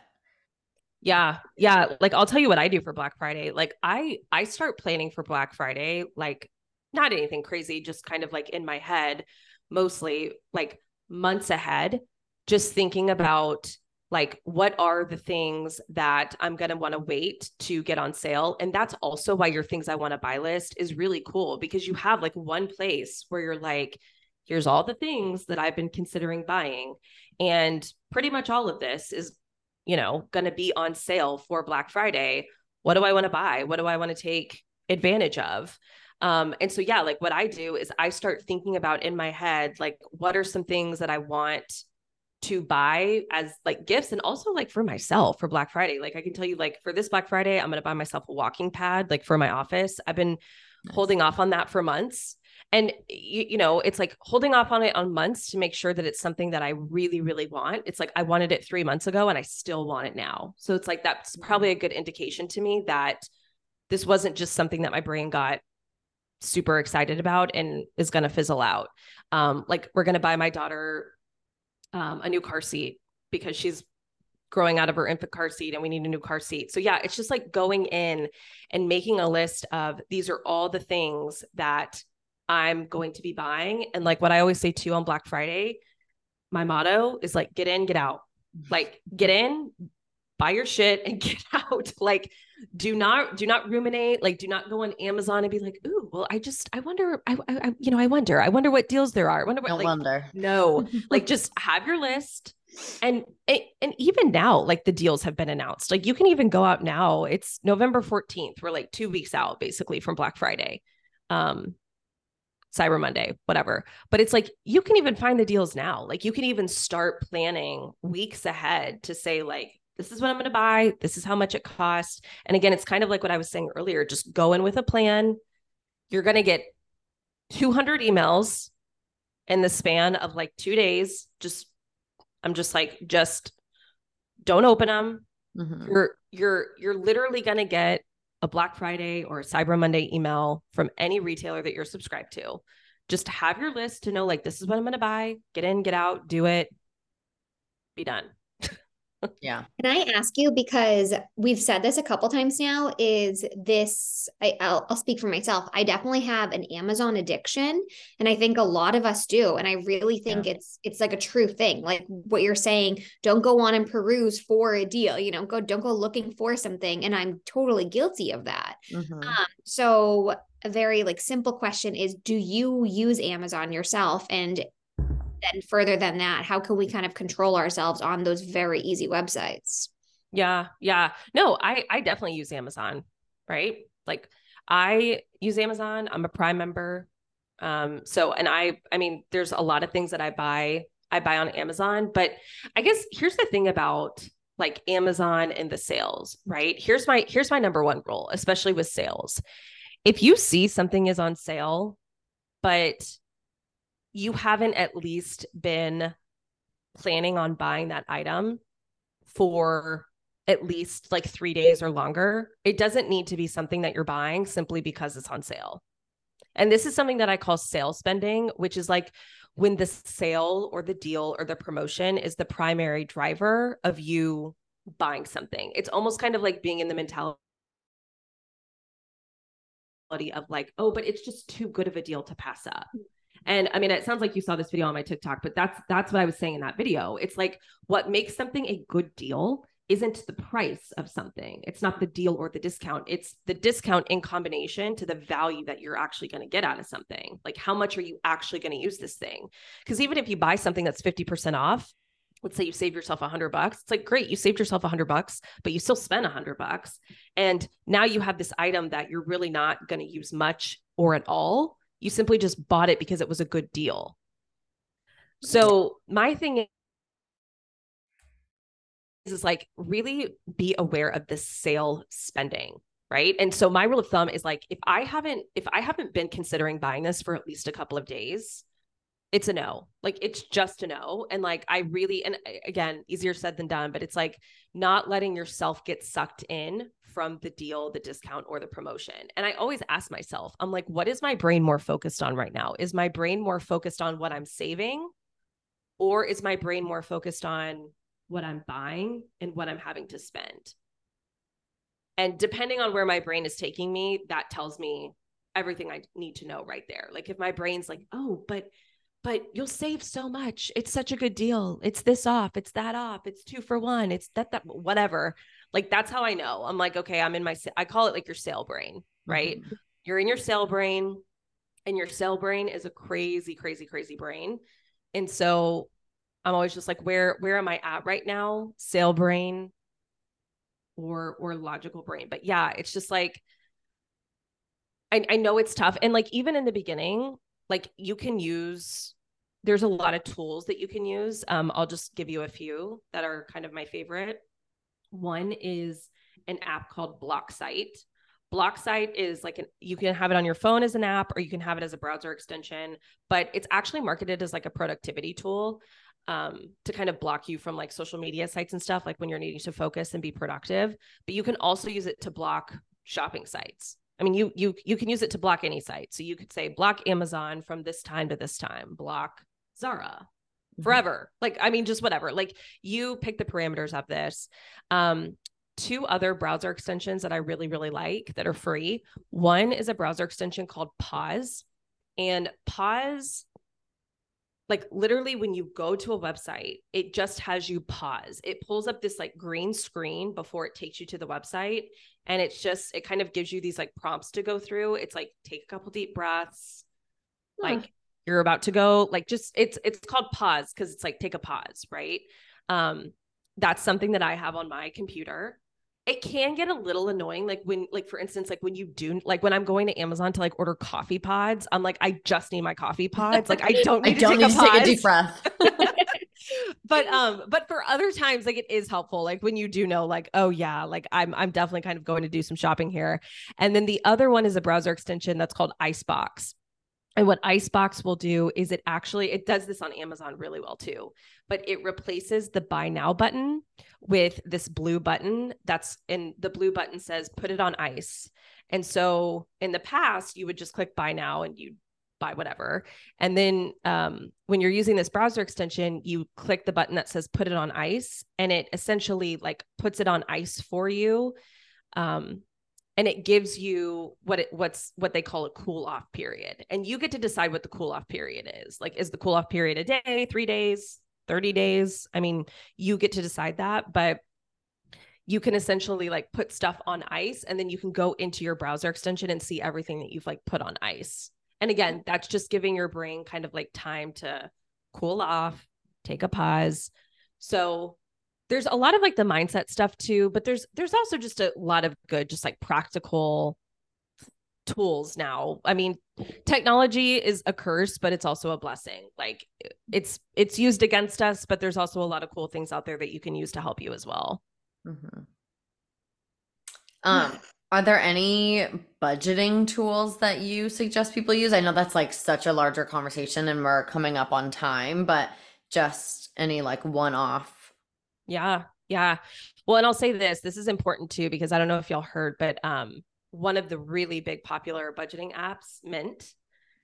yeah. Yeah, like I'll tell you what I do for Black Friday. Like I I start planning for Black Friday like not anything crazy, just kind of like in my head mostly like months ahead just thinking about like what are the things that I'm going to want to wait to get on sale and that's also why your things I want to buy list is really cool because you have like one place where you're like here's all the things that I've been considering buying and pretty much all of this is you know, going to be on sale for Black Friday. What do I want to buy? What do I want to take advantage of? Um, and so, yeah, like what I do is I start thinking about in my head, like, what are some things that I want to buy as like gifts and also like for myself for Black Friday. Like, I can tell you, like, for this Black Friday, I'm going to buy myself a walking pad, like for my office. I've been nice. holding off on that for months and you, you know it's like holding off on it on months to make sure that it's something that i really really want it's like i wanted it three months ago and i still want it now so it's like that's mm-hmm. probably a good indication to me that this wasn't just something that my brain got super excited about and is going to fizzle out um like we're going to buy my daughter um, a new car seat because she's growing out of her infant car seat and we need a new car seat. So yeah, it's just like going in and making a list of these are all the things that I'm going to be buying. And like what I always say too on Black Friday, my motto is like, get in, get out. Like, get in, buy your shit and (laughs) get out. like, do not, do not ruminate. Like, do not go on Amazon and be like, ooh, well, I just, I wonder, I, I you know, I wonder, I wonder what deals there are. I wonder what, Don't like, wonder. No, (laughs) like, just have your list. And and even now, like the deals have been announced. Like you can even go out now. It's November 14th. We're like two weeks out basically from Black Friday. Um, Cyber Monday, whatever. But it's like you can even find the deals now. Like you can even start planning weeks ahead to say, like, this is what I'm going to buy. This is how much it costs. And again, it's kind of like what I was saying earlier just go in with a plan. You're going to get 200 emails in the span of like two days. Just, I'm just like, just don't open them. Mm-hmm. You're, you're, you're literally going to get a Black Friday or a Cyber Monday email from any retailer that you're subscribed to. just have your list to know like this is what I'm going to buy, get in, get out, do it, be done. Yeah. Can I ask you because we've said this a couple times now? Is this? I, will I'll speak for myself. I definitely have an Amazon addiction, and I think a lot of us do. And I really think yeah. it's it's like a true thing. Like what you're saying. Don't go on and peruse for a deal. You know, go don't go looking for something. And I'm totally guilty of that. Mm-hmm. Um, so a very like simple question is: Do you use Amazon yourself? And then further than that, how can we kind of control ourselves on those very easy websites? Yeah, yeah. No, I I definitely use Amazon, right? Like I use Amazon. I'm a Prime member. Um so and I I mean there's a lot of things that I buy I buy on Amazon, but I guess here's the thing about like Amazon and the sales, right? Here's my here's my number one rule, especially with sales. If you see something is on sale, but you haven't at least been planning on buying that item for at least like three days or longer, it doesn't need to be something that you're buying simply because it's on sale. And this is something that I call sale spending, which is like when the sale or the deal or the promotion is the primary driver of you buying something. It's almost kind of like being in the mentality of like, oh, but it's just too good of a deal to pass up. And I mean, it sounds like you saw this video on my TikTok, but that's that's what I was saying in that video. It's like what makes something a good deal isn't the price of something. It's not the deal or the discount. It's the discount in combination to the value that you're actually going to get out of something. Like how much are you actually going to use this thing? Because even if you buy something that's 50% off, let's say you save yourself a hundred bucks. It's like, great, you saved yourself a hundred bucks, but you still spent a hundred bucks. And now you have this item that you're really not going to use much or at all you simply just bought it because it was a good deal. So my thing is, is like really be aware of the sale spending, right? And so my rule of thumb is like if I haven't if I haven't been considering buying this for at least a couple of days, it's a no. Like it's just a no. And like I really and again, easier said than done, but it's like not letting yourself get sucked in from the deal, the discount, or the promotion. And I always ask myself, I'm like, what is my brain more focused on right now? Is my brain more focused on what I'm saving? Or is my brain more focused on what I'm buying and what I'm having to spend? And depending on where my brain is taking me, that tells me everything I need to know right there. Like if my brain's like, oh, but but you'll save so much. It's such a good deal. It's this off, it's that off, it's two for one, it's that, that, whatever. Like that's how I know. I'm like, okay, I'm in my, I call it like your sale brain, right? Mm-hmm. You're in your sale brain, and your sale brain is a crazy, crazy, crazy brain. And so I'm always just like, where, where am I at right now? Sale brain or, or logical brain. But yeah, it's just like, I, I know it's tough. And like, even in the beginning, like you can use there's a lot of tools that you can use um, i'll just give you a few that are kind of my favorite one is an app called blocksite blocksite is like an you can have it on your phone as an app or you can have it as a browser extension but it's actually marketed as like a productivity tool um, to kind of block you from like social media sites and stuff like when you're needing to focus and be productive but you can also use it to block shopping sites I mean, you you you can use it to block any site. So you could say block Amazon from this time to this time, block Zara. Forever. Like, I mean, just whatever. Like you pick the parameters of this. Um, two other browser extensions that I really, really like that are free. One is a browser extension called Pause. And Pause like literally when you go to a website it just has you pause it pulls up this like green screen before it takes you to the website and it's just it kind of gives you these like prompts to go through it's like take a couple deep breaths huh. like you're about to go like just it's it's called pause because it's like take a pause right? Um that's something that i have on my computer. It can get a little annoying like when like for instance like when you do like when i'm going to amazon to like order coffee pods i'm like i just need my coffee pods. Like i don't (laughs) need, I don't to, take, need to take a deep breath. (laughs) But (laughs) um but for other times like it is helpful like when you do know like oh yeah like i'm i'm definitely kind of going to do some shopping here. And then the other one is a browser extension that's called icebox and what Icebox will do is it actually it does this on Amazon really well too, but it replaces the buy now button with this blue button that's and the blue button says put it on ice. And so in the past you would just click buy now and you buy whatever. And then um, when you're using this browser extension, you click the button that says put it on ice and it essentially like puts it on ice for you. Um, and it gives you what it what's what they call a cool off period. And you get to decide what the cool off period is. Like is the cool off period a day, 3 days, 30 days? I mean, you get to decide that, but you can essentially like put stuff on ice and then you can go into your browser extension and see everything that you've like put on ice. And again, mm-hmm. that's just giving your brain kind of like time to cool off, take a pause. So there's a lot of like the mindset stuff too, but there's there's also just a lot of good just like practical tools now. I mean, technology is a curse, but it's also a blessing. Like it's it's used against us, but there's also a lot of cool things out there that you can use to help you as well. Mm-hmm. Um, are there any budgeting tools that you suggest people use? I know that's like such a larger conversation and we're coming up on time, but just any like one off. Yeah. Yeah. Well, and I'll say this, this is important too, because I don't know if y'all heard, but um, one of the really big popular budgeting apps, Mint,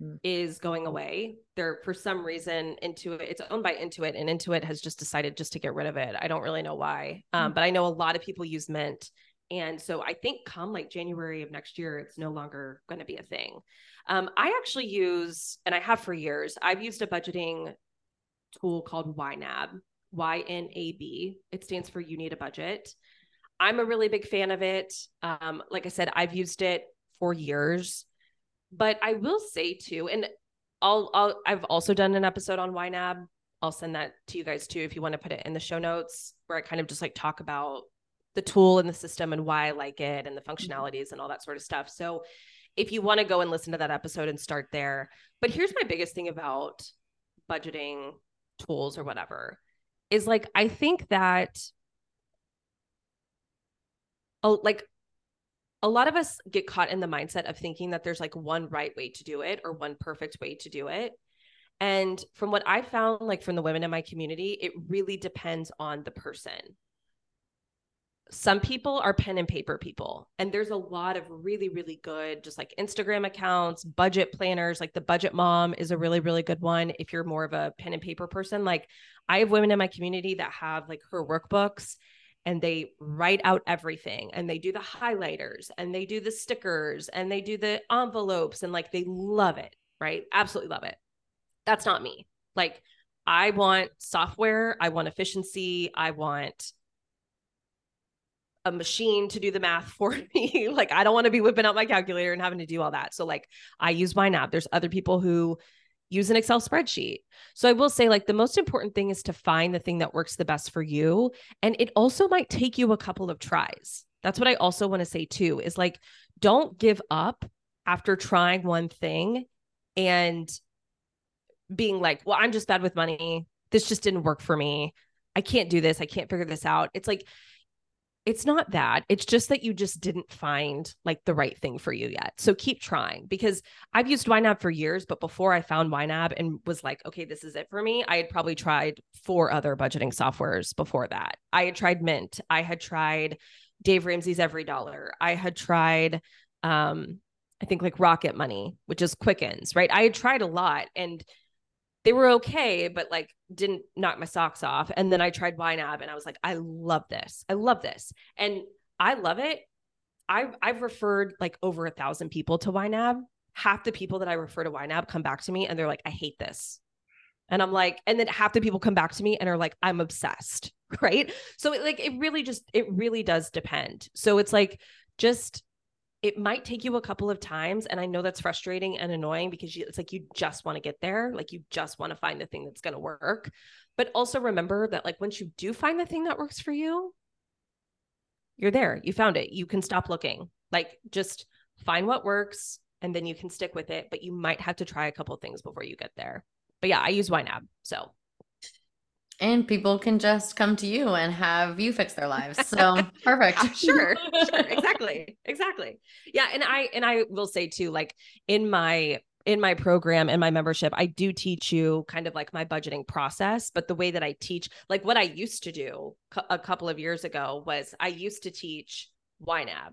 mm. is going away. They're for some reason Intuit, it's owned by Intuit, and Intuit has just decided just to get rid of it. I don't really know why. Um, mm. but I know a lot of people use Mint and so I think come like January of next year, it's no longer going to be a thing. Um, I actually use, and I have for years, I've used a budgeting tool called YNAB, Y N A B. It stands for You Need a Budget. I'm a really big fan of it. Um, like I said, I've used it for years, but I will say too, and I'll, I'll I've also done an episode on YNAB. I'll send that to you guys too if you want to put it in the show notes where I kind of just like talk about the tool and the system and why I like it and the functionalities and all that sort of stuff. So if you want to go and listen to that episode and start there. But here's my biggest thing about budgeting tools or whatever is like I think that oh like a lot of us get caught in the mindset of thinking that there's like one right way to do it or one perfect way to do it. And from what I found, like from the women in my community, it really depends on the person some people are pen and paper people and there's a lot of really really good just like instagram accounts budget planners like the budget mom is a really really good one if you're more of a pen and paper person. Like i have women in my community that have like her workbooks and they write out everything and they do the highlighters and they do the stickers and they do the envelopes and like they love it right? Absolutely love it. That's not me. Like i want software i want efficiency i want a machine to do the math for (laughs) me. like I don't want to be whipping out my calculator and having to do all that. So like I use my app. There's other people who use an Excel spreadsheet. So I will say like the most important thing is to find the thing that works the best for you and it also might take you a couple of tries. That's what I also want to say too is like don't give up after trying one thing and being like, "Well, I'm just bad with money. This just didn't work for me. I can't do this. I can't figure this out." It's like it's not that. It's just that you just didn't find like the right thing for you yet. So keep trying because I've used YNAB for years, but before I found YNAB and was like, okay, this is it for me, I had probably tried four other budgeting softwares before that. I had tried Mint, I had tried Dave Ramsey's Every Dollar, I had tried um I think like Rocket Money, which is Quickens, right? I had tried a lot and they were okay, but like didn't knock my socks off. And then I tried YNAB and I was like, I love this. I love this. And I love it. I've I've referred like over a thousand people to YNAB. Half the people that I refer to YNAB come back to me and they're like, I hate this. And I'm like, and then half the people come back to me and are like, I'm obsessed. (laughs) Right. So it like it really just it really does depend. So it's like just it might take you a couple of times and i know that's frustrating and annoying because you, it's like you just want to get there like you just want to find the thing that's going to work. But also remember that like once you do find the thing that works for you you're there you found it you can stop looking. Like just find what works and then you can stick with it but you might have to try a couple things before you get there. But yeah i use YNAB so and people can just come to you and have you fix their lives. So (laughs) perfect. sure. Sure. (laughs) Exactly. Exactly. Yeah. And I and I will say too, like in my in my program in my membership, I do teach you kind of like my budgeting process. But the way that I teach, like what I used to do a couple of years ago was I used to teach YNAB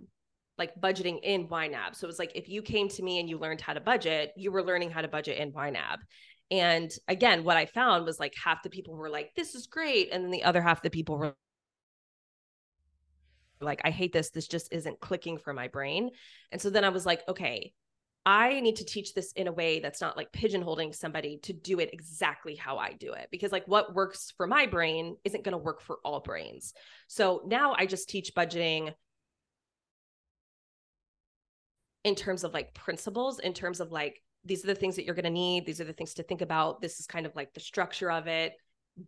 like budgeting in YNAB. So it was like if you came to me and you learned how to budget, you were learning how to budget in YNAB. And again, what I found was like half the people were like, this is great. And then the other half the people were like, I hate this. This just isn't clicking for my brain. And so then I was like, okay, I need to teach this in a way that's not like pigeonholing somebody to do it exactly how I do it. Because, like, what works for my brain isn't going to work for all brains. So now I just teach budgeting in terms of like principles, in terms of like, these are the things that you're going to need. These are the things to think about. This is kind of like the structure of it.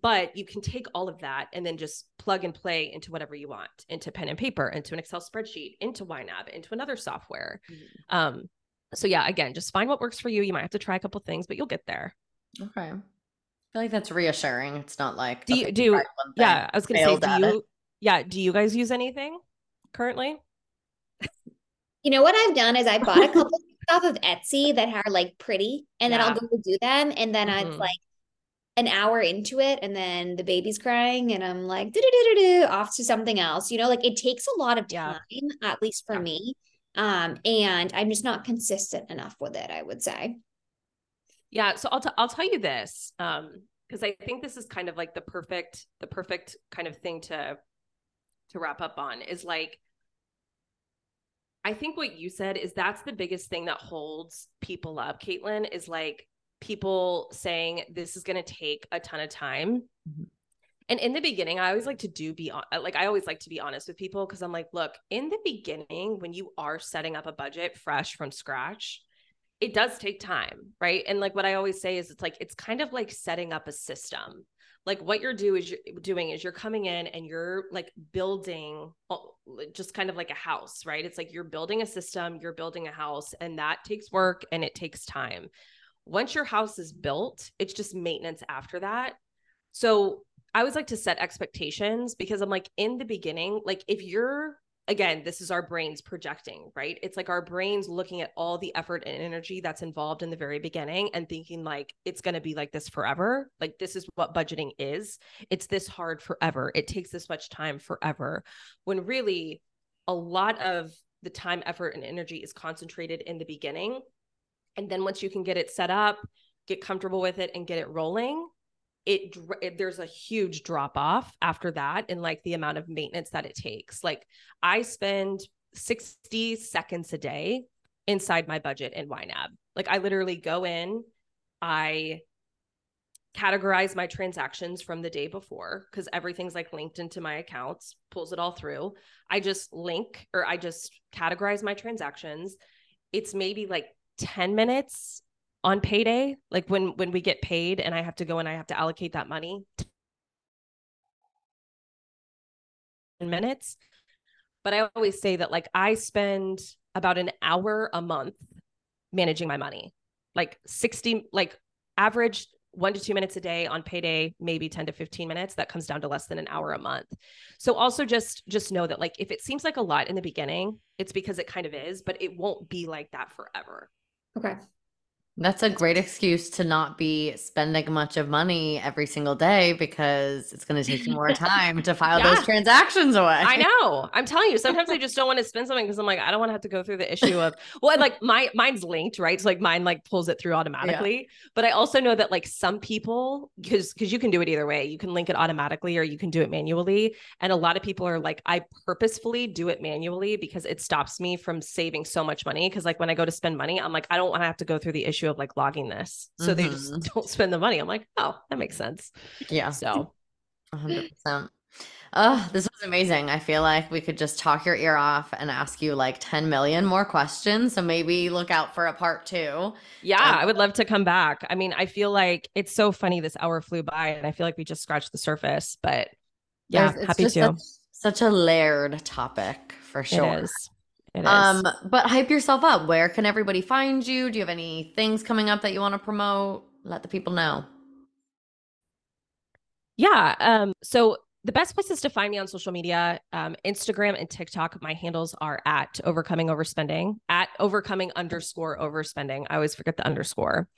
But you can take all of that and then just plug and play into whatever you want into pen and paper, into an Excel spreadsheet, into YNAB, into another software. Mm-hmm. Um, so yeah, again, just find what works for you. You might have to try a couple things, but you'll get there. Okay. I feel like that's reassuring. It's not like do you do yeah, I was gonna say do you it. yeah, do you guys use anything currently? You know what I've done is I bought a couple (laughs) stuff of Etsy that are like pretty and yeah. then I'll go do them and then mm-hmm. it's like an hour into it and then the baby's crying and I'm like off to something else. You know, like it takes a lot of time, yeah. at least for yeah. me, um, and I'm just not consistent enough with it, I would say. Yeah. So I'll, t- I'll tell you this, um, because I think this is kind of like the perfect, the perfect kind of thing to, to wrap up on is like, I think what you said is that's the biggest thing that holds people up, Caitlin, is like people saying this is going to take a ton of time. Mm-hmm. And in the beginning, I always like to do be uh, like I always like to be honest with people because I'm like, look, in the beginning, when you are setting up a budget fresh from scratch, it does take time, right? And like what I always say is it's like it's kind of like setting up a system. Like what you're do is you're doing is you're coming in and you're like building uh, just kind of like a house, right? It's like you're building a system, you're building a house, and that takes work and it takes time. Once your house is built, it's just maintenance after that. So I always like to set expectations because I'm like, in the beginning, like if you're, again, this is our brains projecting, right? It's like our brains looking at all the effort and energy that's involved in the very beginning and thinking like it's going to be like this forever. Like this is what budgeting is. It's this hard forever. It takes this much time forever. When really a lot of the time, effort, and energy is concentrated in the beginning. And then once you can get it set up, get comfortable with it, and get it rolling, it, it, there's a huge drop off after that in like the amount of maintenance that it takes like i spend 60 seconds a day inside my budget in YNAB. Like I literally go in, I categorize my transactions from the day before because everything's like linked into my accounts, pulls it all through. I just link or I just categorize my transactions. It's maybe like 10 minutes on payday like when when we get paid and i have to go and i have to allocate that money in minutes. But i always say that like i spend about an hour a month managing my money. Like 60 like average one to two minutes a day on payday maybe 10 to 15 minutes. That comes down to less than an hour a month. So also just just know that like if it seems like a lot in the beginning it's because it kind of is but it won't be like that forever. Okay that's a great excuse to not be spending much of money every single day because it's going to take you more (laughs) time to file yeah. those transactions away. I (laughs) know. I'm telling you, sometimes I just don't want to spend something because I'm like, I don't want to have to go through the issue of well, like my mine's linked, right? So like mine like pulls it through automatically. Yeah. But I also know that like some people, because because you can do it either way. You can link it automatically or you can do it manually. And a lot of people are like, I purposefully do it manually because it stops me from saving so much money. Cause like when I go to spend money, I'm like, I don't want to have to go through the issue issue of like logging this. So mm-hmm. they just mm-hmm. don't spend the money. I'm like, oh, that makes sense. Yeah. So (laughs) 100%. Oh, this was amazing. I feel like we could just talk your ear off and ask you like 10 million more questions. So maybe look out for a part two. Yeah, um, I would love to come back. I mean, I feel like it's so funny this hour flew by and I feel like we just scratched the surface, but yeah, happy to. Such, such, a layered topic for sure. It is. Um, but hype yourself up. Where can everybody find you? Do you have any things coming up that you want to promote? Let the people know. Yeah. Um, so the best places to find me on social media, um, Instagram and TikTok, my handles are at overcoming overspending, at overcoming underscore overspending. I always forget the underscore.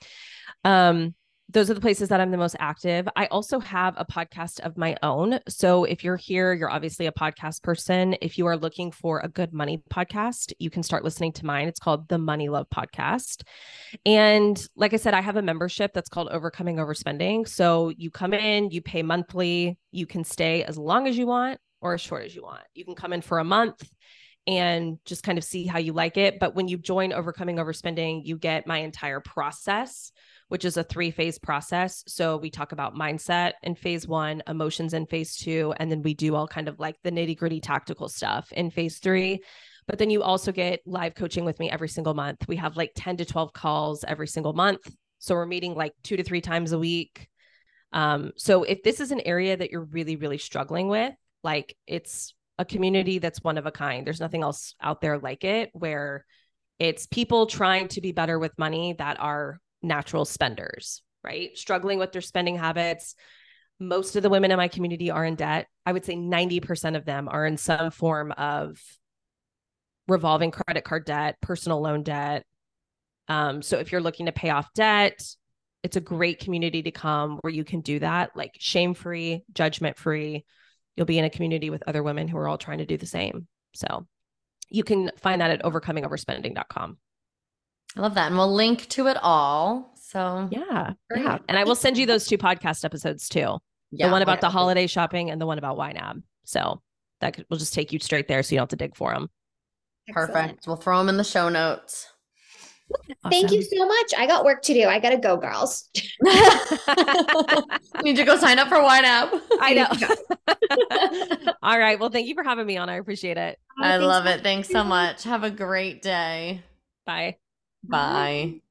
Um, those are the places that I'm the most active. I also have a podcast of my own. So if you're here, you're obviously a podcast person. If you are looking for a good money podcast, you can start listening to mine. It's called the Money Love Podcast. And like I said, I have a membership that's called Overcoming Overspending. So you come in, you pay monthly, you can stay as long as you want or as short as you want. You can come in for a month and just kind of see how you like it. But when you join Overcoming Overspending, you get my entire process which is a three phase process. So we talk about mindset in phase one, emotions in phase two, and then we do all kind of like the nitty gritty tactical stuff in phase three. But then you also get live coaching with me every single month. We have like 10 to 12 calls every single month. So we're meeting like two to three times a week. Um, so if this is an area that you're really, really struggling with, like it's a community that's one of a kind. There's nothing else out there like it where it's people trying to be better with money that are natural spenders, right? Struggling with their spending habits. Most of the women in my community are in debt. I would say 90% of them are in some form of revolving credit card debt, personal loan debt. Um, so if you're looking to pay off debt, it's a great community to come where you can do that, like shame free, judgment free. You'll be in a community with other women who are all trying to do the same. So you can find that at overcomingoverspending.com. I love that. And we'll link to it all. So yeah. Great. Yeah. And I will send you those two podcast episodes too. Yeah, the one about the holiday shopping and the one about YNAB. So that could, will just take you straight there so you don't have to dig for them. Perfect. Excellent. We'll throw them in the show notes. Awesome. Thank you so much. I got work to do. I got to go, girls. (laughs) (laughs) Need to go sign up for YNAB. I know. (laughs) All right. Well, thank you for having me on. I appreciate it. I love it. Thanks so much. Have a great day. Bye. Mm-hmm. Bye.